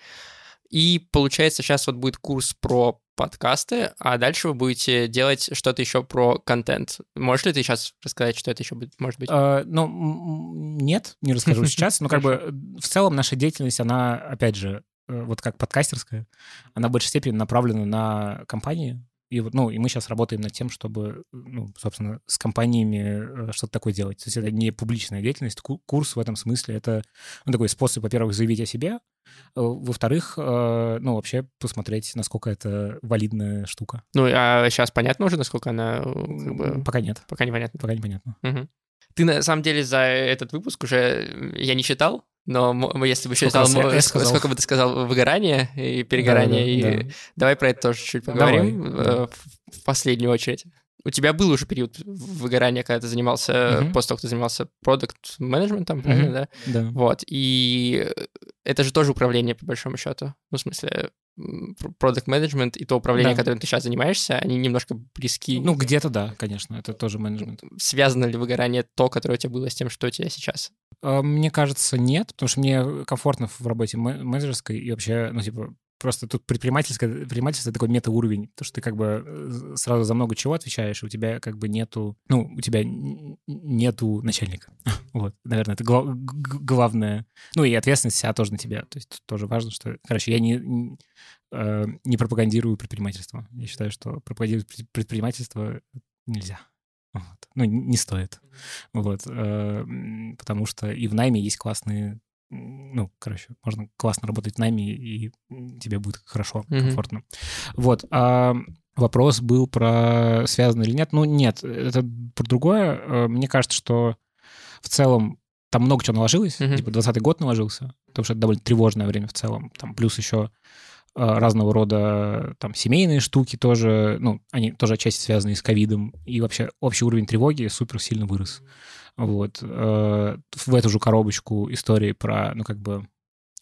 И получается, сейчас вот будет курс про подкасты, а дальше вы будете делать что-то еще про контент. Можешь ли ты сейчас рассказать, что это еще будет, может быть? А, ну, нет, не расскажу сейчас, но как бы э, в целом наша деятельность, она, опять же, э, вот как подкастерская, она в большей степени направлена на компании, и ну, и мы сейчас работаем над тем, чтобы, ну, собственно, с компаниями э, что-то такое делать. То есть это не публичная деятельность. Ку- Курс в этом смысле это ну, такой способ, во-первых, заявить о себе, э, во-вторых, э, ну, вообще посмотреть, насколько это валидная штука. Ну, а сейчас понятно уже, насколько она как бы, Пока нет, пока непонятно. пока непонятно. Мгм. Ты, на самом деле, за этот выпуск уже я не считал, но если бы Сколько считал, раз я «э» сказал? сколько бы ты сказал выгорание и перегорание, Да, да, и да. давай про это тоже чуть Давай, поговорим э, да. в последнюю очередь. У тебя был уже период выгорания, когда ты занимался, Мгм. после того, как ты занимался продукт-менеджментом, правильно, Мгм. да? Да. Вот, и это же тоже управление, по большому счету. Ну, в смысле, продукт менеджмент и то управление, Да. которым ты сейчас занимаешься, они немножко близки. Ну, где-то да, конечно, это тоже менеджмент. Связано ли выгорание то, которое у тебя было с тем, что у тебя сейчас? А, Мне кажется, нет, потому что мне комфортно в работе ме- менеджерской и вообще, ну, типа, просто тут предпринимательское, предпринимательство — это такой метауровень, потому что ты как бы э, сразу за много чего отвечаешь, и у тебя как бы нету, ну, у тебя нету начальника. Вот, наверное, это гла- главное. Ну, и ответственность вся тоже на тебя. То есть тоже важно, что... Короче, я не, э, не пропагандирую предпринимательство. Я считаю, что пропагандировать пред- предпринимательство нельзя. Вот. Ну, не стоит. Вот. э, Потому что и в найме есть классные ну, короче, можно классно работать в найме, и тебе будет хорошо, Мгм. комфортно. Вот. а вопрос был про связано или нет. Ну, нет, это про другое. Э, Мне кажется, что в целом там много чего наложилось. Мгм. Типа 20 год наложился, потому что это довольно тревожное время в целом. Там плюс еще разного рода там семейные штуки тоже, ну, они тоже отчасти связаны с ковидом, и вообще общий уровень тревоги супер сильно вырос. Вот. э, В эту же коробочку истории про, ну, как бы,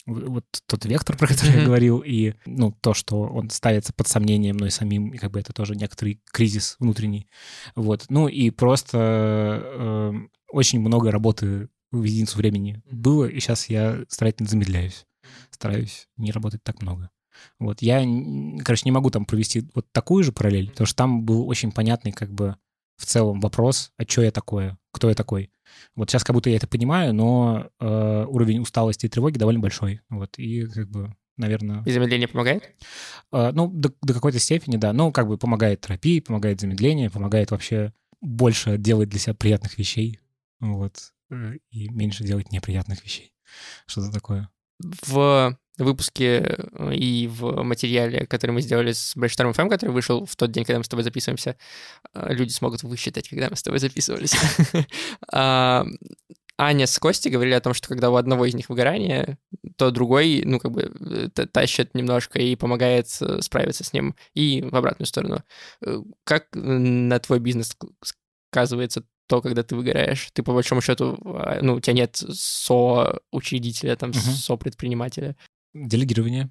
вот тот вектор, про который я Мгм. говорил, и, ну, то, что он ставится под сомнение мной самим, и как бы это тоже некоторый кризис внутренний. Вот. Ну, и просто э, очень много работы в единицу времени было, и сейчас я старательно замедляюсь. Стараюсь не работать так много. Вот, я, короче, не могу там провести вот такую же параллель, потому что там был очень понятный как бы в целом вопрос, а что я такое, кто я такой. Вот сейчас как будто я это понимаю, но э, уровень усталости и тревоги довольно большой. Вот, и как бы, наверное... И замедление помогает? Э, Ну, до, до какой-то степени, да. Ну, как бы помогает терапия, помогает замедление, помогает вообще больше делать для себя приятных вещей, вот, э, и меньше делать неприятных вещей. Что-то такое. В выпуске э, и в материале, который мы сделали с Brainstorm FM, который вышел в тот день, когда мы с тобой записываемся, э, люди смогут высчитать, когда мы с тобой записывались. А, Аня с Костей говорили о том, что когда у одного из них выгорание, то другой, ну, как бы э, тащит немножко и помогает справиться с ним, и в обратную сторону. Как на твой бизнес ск- сказывается то, когда ты выгораешь? Ты, по большому счету, а, ну, у тебя нет со-учредителя, там, Мгм. со-предпринимателя. Делегирование.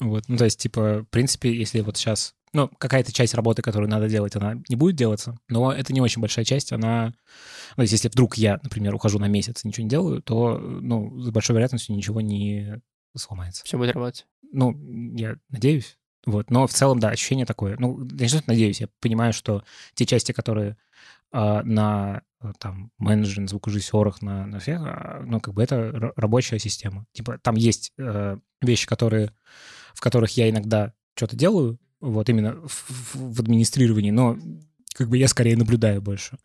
Вот. Ну, то есть, типа, в принципе, если вот сейчас... Ну, какая-то часть работы, которую надо делать, она не будет делаться, но это не очень большая часть, она... Ну, то есть, если вдруг я, например, ухожу на месяц и ничего не делаю, то, ну, с большой вероятностью ничего не сломается. Все будет работать. Ну, я надеюсь. Вот. Но в целом, да, ощущение такое. Ну, я не надеюсь, я понимаю, что те части, которые на там менеджерах, звукорежиссерах, на, на всех, а, ну, как бы это рабочая система. Типа там есть э, вещи, которые, в которых я иногда что-то делаю, вот именно в, в администрировании, но как бы я скорее наблюдаю больше.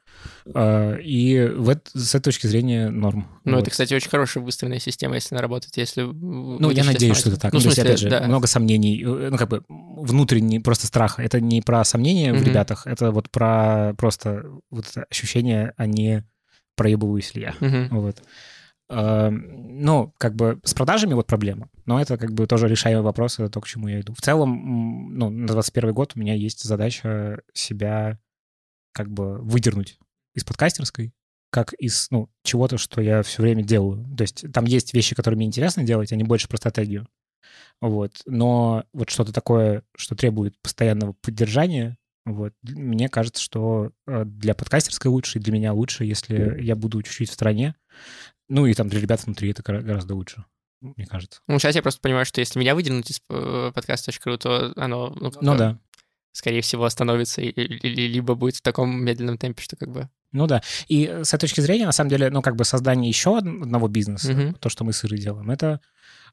А, и в это, с этой точки зрения норм. Ну, вот. это, кстати, очень хорошая выстроенная система, если она работает, если... Ну, я надеюсь, что это так. Ну, в смысле, опять же, да. много сомнений, э, ну, как бы внутренний просто страх. Это не про сомнения mm-hmm. в ребятах, это вот про просто вот ощущение, а не проебываюсь ли я. Mm-hmm. Вот. Ну, как бы с продажами вот проблема, но это как бы тоже решаемый вопрос, это то, к чему я иду. В целом, ну, на 21 год у меня есть задача себя как бы выдернуть из подкастерской, как из, ну, чего-то, что я все время делаю. То есть там есть вещи, которые мне интересно делать, они больше про стратегию. Вот. Но вот что-то такое, что требует постоянного поддержания, вот. Мне кажется, что э, для подкастерской лучше, и для меня лучше, если я буду чуть-чуть в стране. Ну и там для ребят внутри это гораздо лучше, мне кажется. Ну, сейчас я просто понимаю, что если меня выдернуть из э, подкаста.ру, то оно... Ну, ну да. Скорее всего, остановится, или либо будет в таком медленном темпе, что как бы... Ну да. И с этой точки зрения, на самом деле, ну как бы создание еще одного бизнеса, mm-hmm. то, что мы сыры делаем, это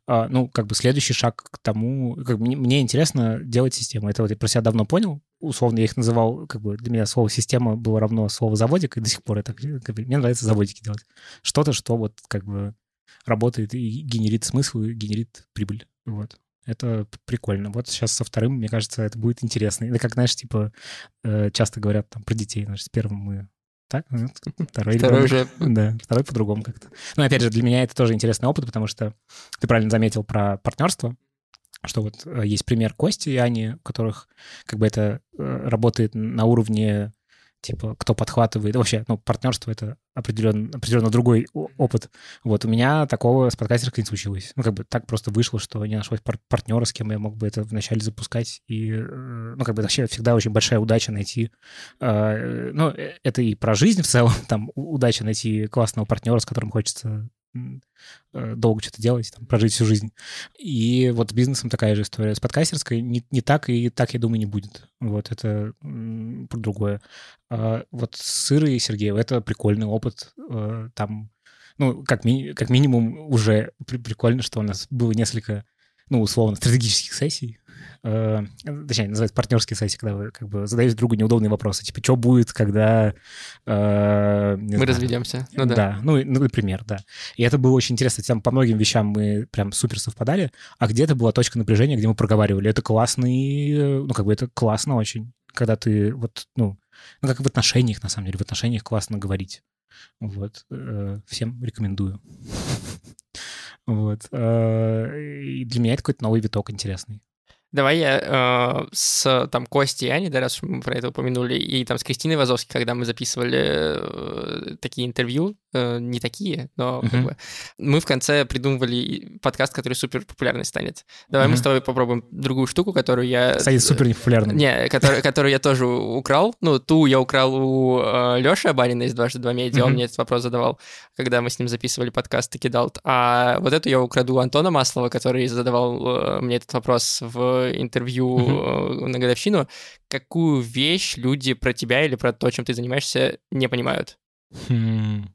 а, ну, как бы следующий шаг к тому, как мне, мне интересно делать систему. Это вот я про себя давно понял. Условно я их называл, как бы для меня слово «система» было равно слову «заводик», и до сих пор это, как бы, мне нравится заводики делать. Что-то, что вот как бы работает и генерит смысл, и генерит прибыль. Вот. Это прикольно. Вот сейчас со вторым, мне кажется, это будет интересно. Это как, знаешь, типа, э, часто говорят там про детей. Значит, с первым мы так, ну, второй, второй уже... Да, второй по-другому как-то. Ну, опять же, для меня это тоже интересный опыт, потому что ты правильно заметил про партнерство, что вот э, есть пример Кости и Ани, у которых как бы это э, работает на уровне типа, кто подхватывает. Вообще, ну, партнерство — это определенно, определенно другой опыт. Вот у меня такого с подкастерской не случилось. Ну, как бы так просто вышло, что не нашлось пар- партнера, с кем я мог бы это вначале запускать. И, э, ну, как бы вообще всегда очень большая удача найти. А, ну, э, это и про жизнь в целом, там, удача найти классного партнера, с которым хочется Э, долго что-то делать, там, прожить всю жизнь. И вот с бизнесом такая же история. С подкастерской не, не так, и так, я думаю, не будет. Вот, это про другое. А вот с Ирой и Сергеем это прикольный опыт. Э, там, ну, как, ми как минимум уже при прикольно, что у нас было несколько, ну, условно, стратегических сессий, э, точнее, называется партнерские сессии, когда вы как бы задаете другу неудобные вопросы, типа, что будет, когда... Э, мы знаю, разведемся. Ну да. Да, ну, ну, например, да. И это было очень интересно. Там по многим вещам мы прям супер совпадали, а где-то была точка напряжения, где мы проговаривали. Это классно и, ну, как бы это классно очень, когда ты вот, ну, ну, как в отношениях, на самом деле, в отношениях классно говорить. Вот. Э, всем рекомендую. Вот. Э, и для меня это какой-то новый виток интересный. Давай я э, с там Костей и Аней, да, раз мы про это упомянули, и там с Кристиной Вазовской, когда мы записывали э, такие интервью, не такие, но uh-huh. как бы, мы в конце придумывали подкаст, который супер популярный станет. Давай uh-huh. мы с тобой попробуем другую штуку, которую я... Станет супер непопулярным. Не, который, которую я тоже украл. Ну, ту я украл у э, Лёши Абарина из «Дважды два медиа», uh-huh. он мне этот вопрос задавал, когда мы с ним записывали подкаст и кидал. А вот эту я украду у Антона Маслова, который задавал э, мне этот вопрос в интервью mm-hmm. на годовщину, какую вещь люди про тебя или про то, чем ты занимаешься, не понимают? Хм.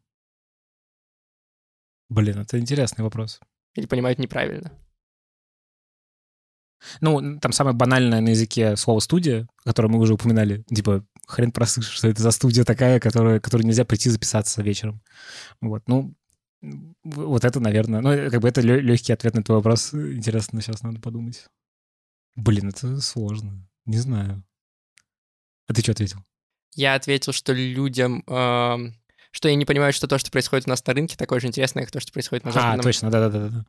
Блин, это интересный вопрос. Или понимают неправильно? Ну, там самое банальное на языке слово «студия», которое мы уже упоминали. Типа, хрен прослышишь, что это за студия такая, которая, которой нельзя прийти записаться вечером. Вот, ну, вот это, наверное, ну, как бы это легкий ответ на твой вопрос. Интересно, сейчас надо подумать. Блин, это сложно. Не знаю. А ты что ответил? Я ответил, что людям... Э, что я не понимаю, что то, что происходит у нас на рынке, такое же интересное, как то, что происходит на западном. А, точно, да-да-да.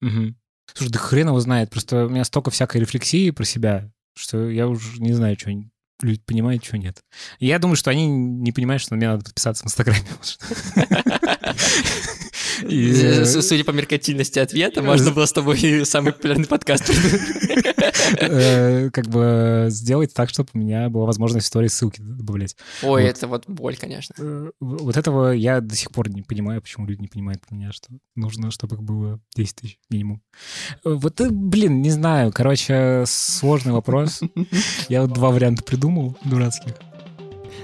Угу. Слушай, да хрен его знает. Просто у меня столько всякой рефлексии про себя, что я уже не знаю, что люди понимают, что нет. Я думаю, что они не понимают, что мне надо подписаться в Инстаграме. И... Судя по меркантильности ответа, можно было с тобой самый популярный подкаст э, Как бы сделать так, чтобы у меня была возможность истории ссылки добавлять. Ой, это вот боль, конечно. Э, вот этого я до сих пор не понимаю, почему люди не понимают меня, что нужно, чтобы их было 10 тысяч минимум. Вот, блин, не знаю. Короче, сложный вопрос. Я вот два варианта придумал дурацких.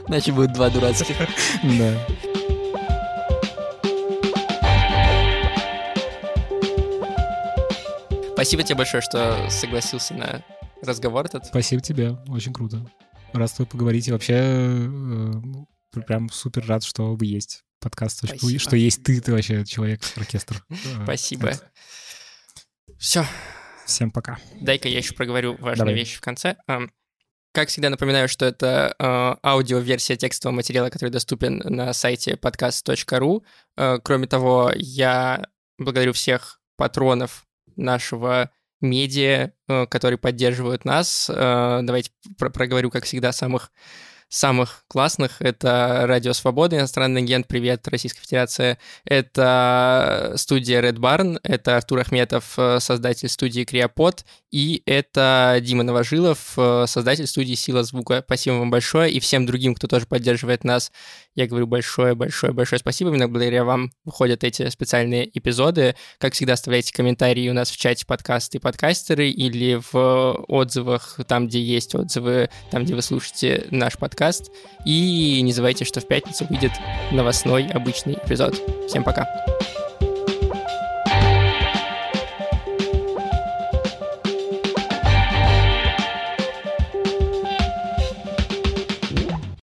Значит, будет два дурацких. Да. Спасибо тебе большое, что согласился на разговор этот. Спасибо тебе, очень круто. Рад с тобой поговорить. И вообще, э, прям супер рад, что вы есть подкаст, Спасибо. что есть ты, ты вообще человек, оркестр. Спасибо. Все. Всем пока. Дай-ка я еще проговорю важные Давай. вещи в конце. Как всегда напоминаю, что это э, аудиоверсия текстового материала, который доступен на сайте podcast.ru. Э, кроме того, я благодарю всех патронов нашего медиа, э, которые поддерживают нас. Э, давайте про проговорю, как всегда, самых самых классных. Это Радио Свобода, иностранный агент, привет, Российская Федерация. Это студия Red Barn, это Артур Ахметов, э, создатель студии Криопод, и это Дима Новожилов, э, создатель студии Сила Звука. Спасибо вам большое, и всем другим, кто тоже поддерживает нас. Я говорю большое-большое-большое спасибо. Именно благодаря вам выходят эти специальные эпизоды. Как всегда, оставляйте комментарии у нас в чате подкасты и подкастеры или в отзывах, там, где есть отзывы, там, где вы слушаете наш подкаст. И не забывайте, что в пятницу выйдет новостной обычный эпизод. Всем пока.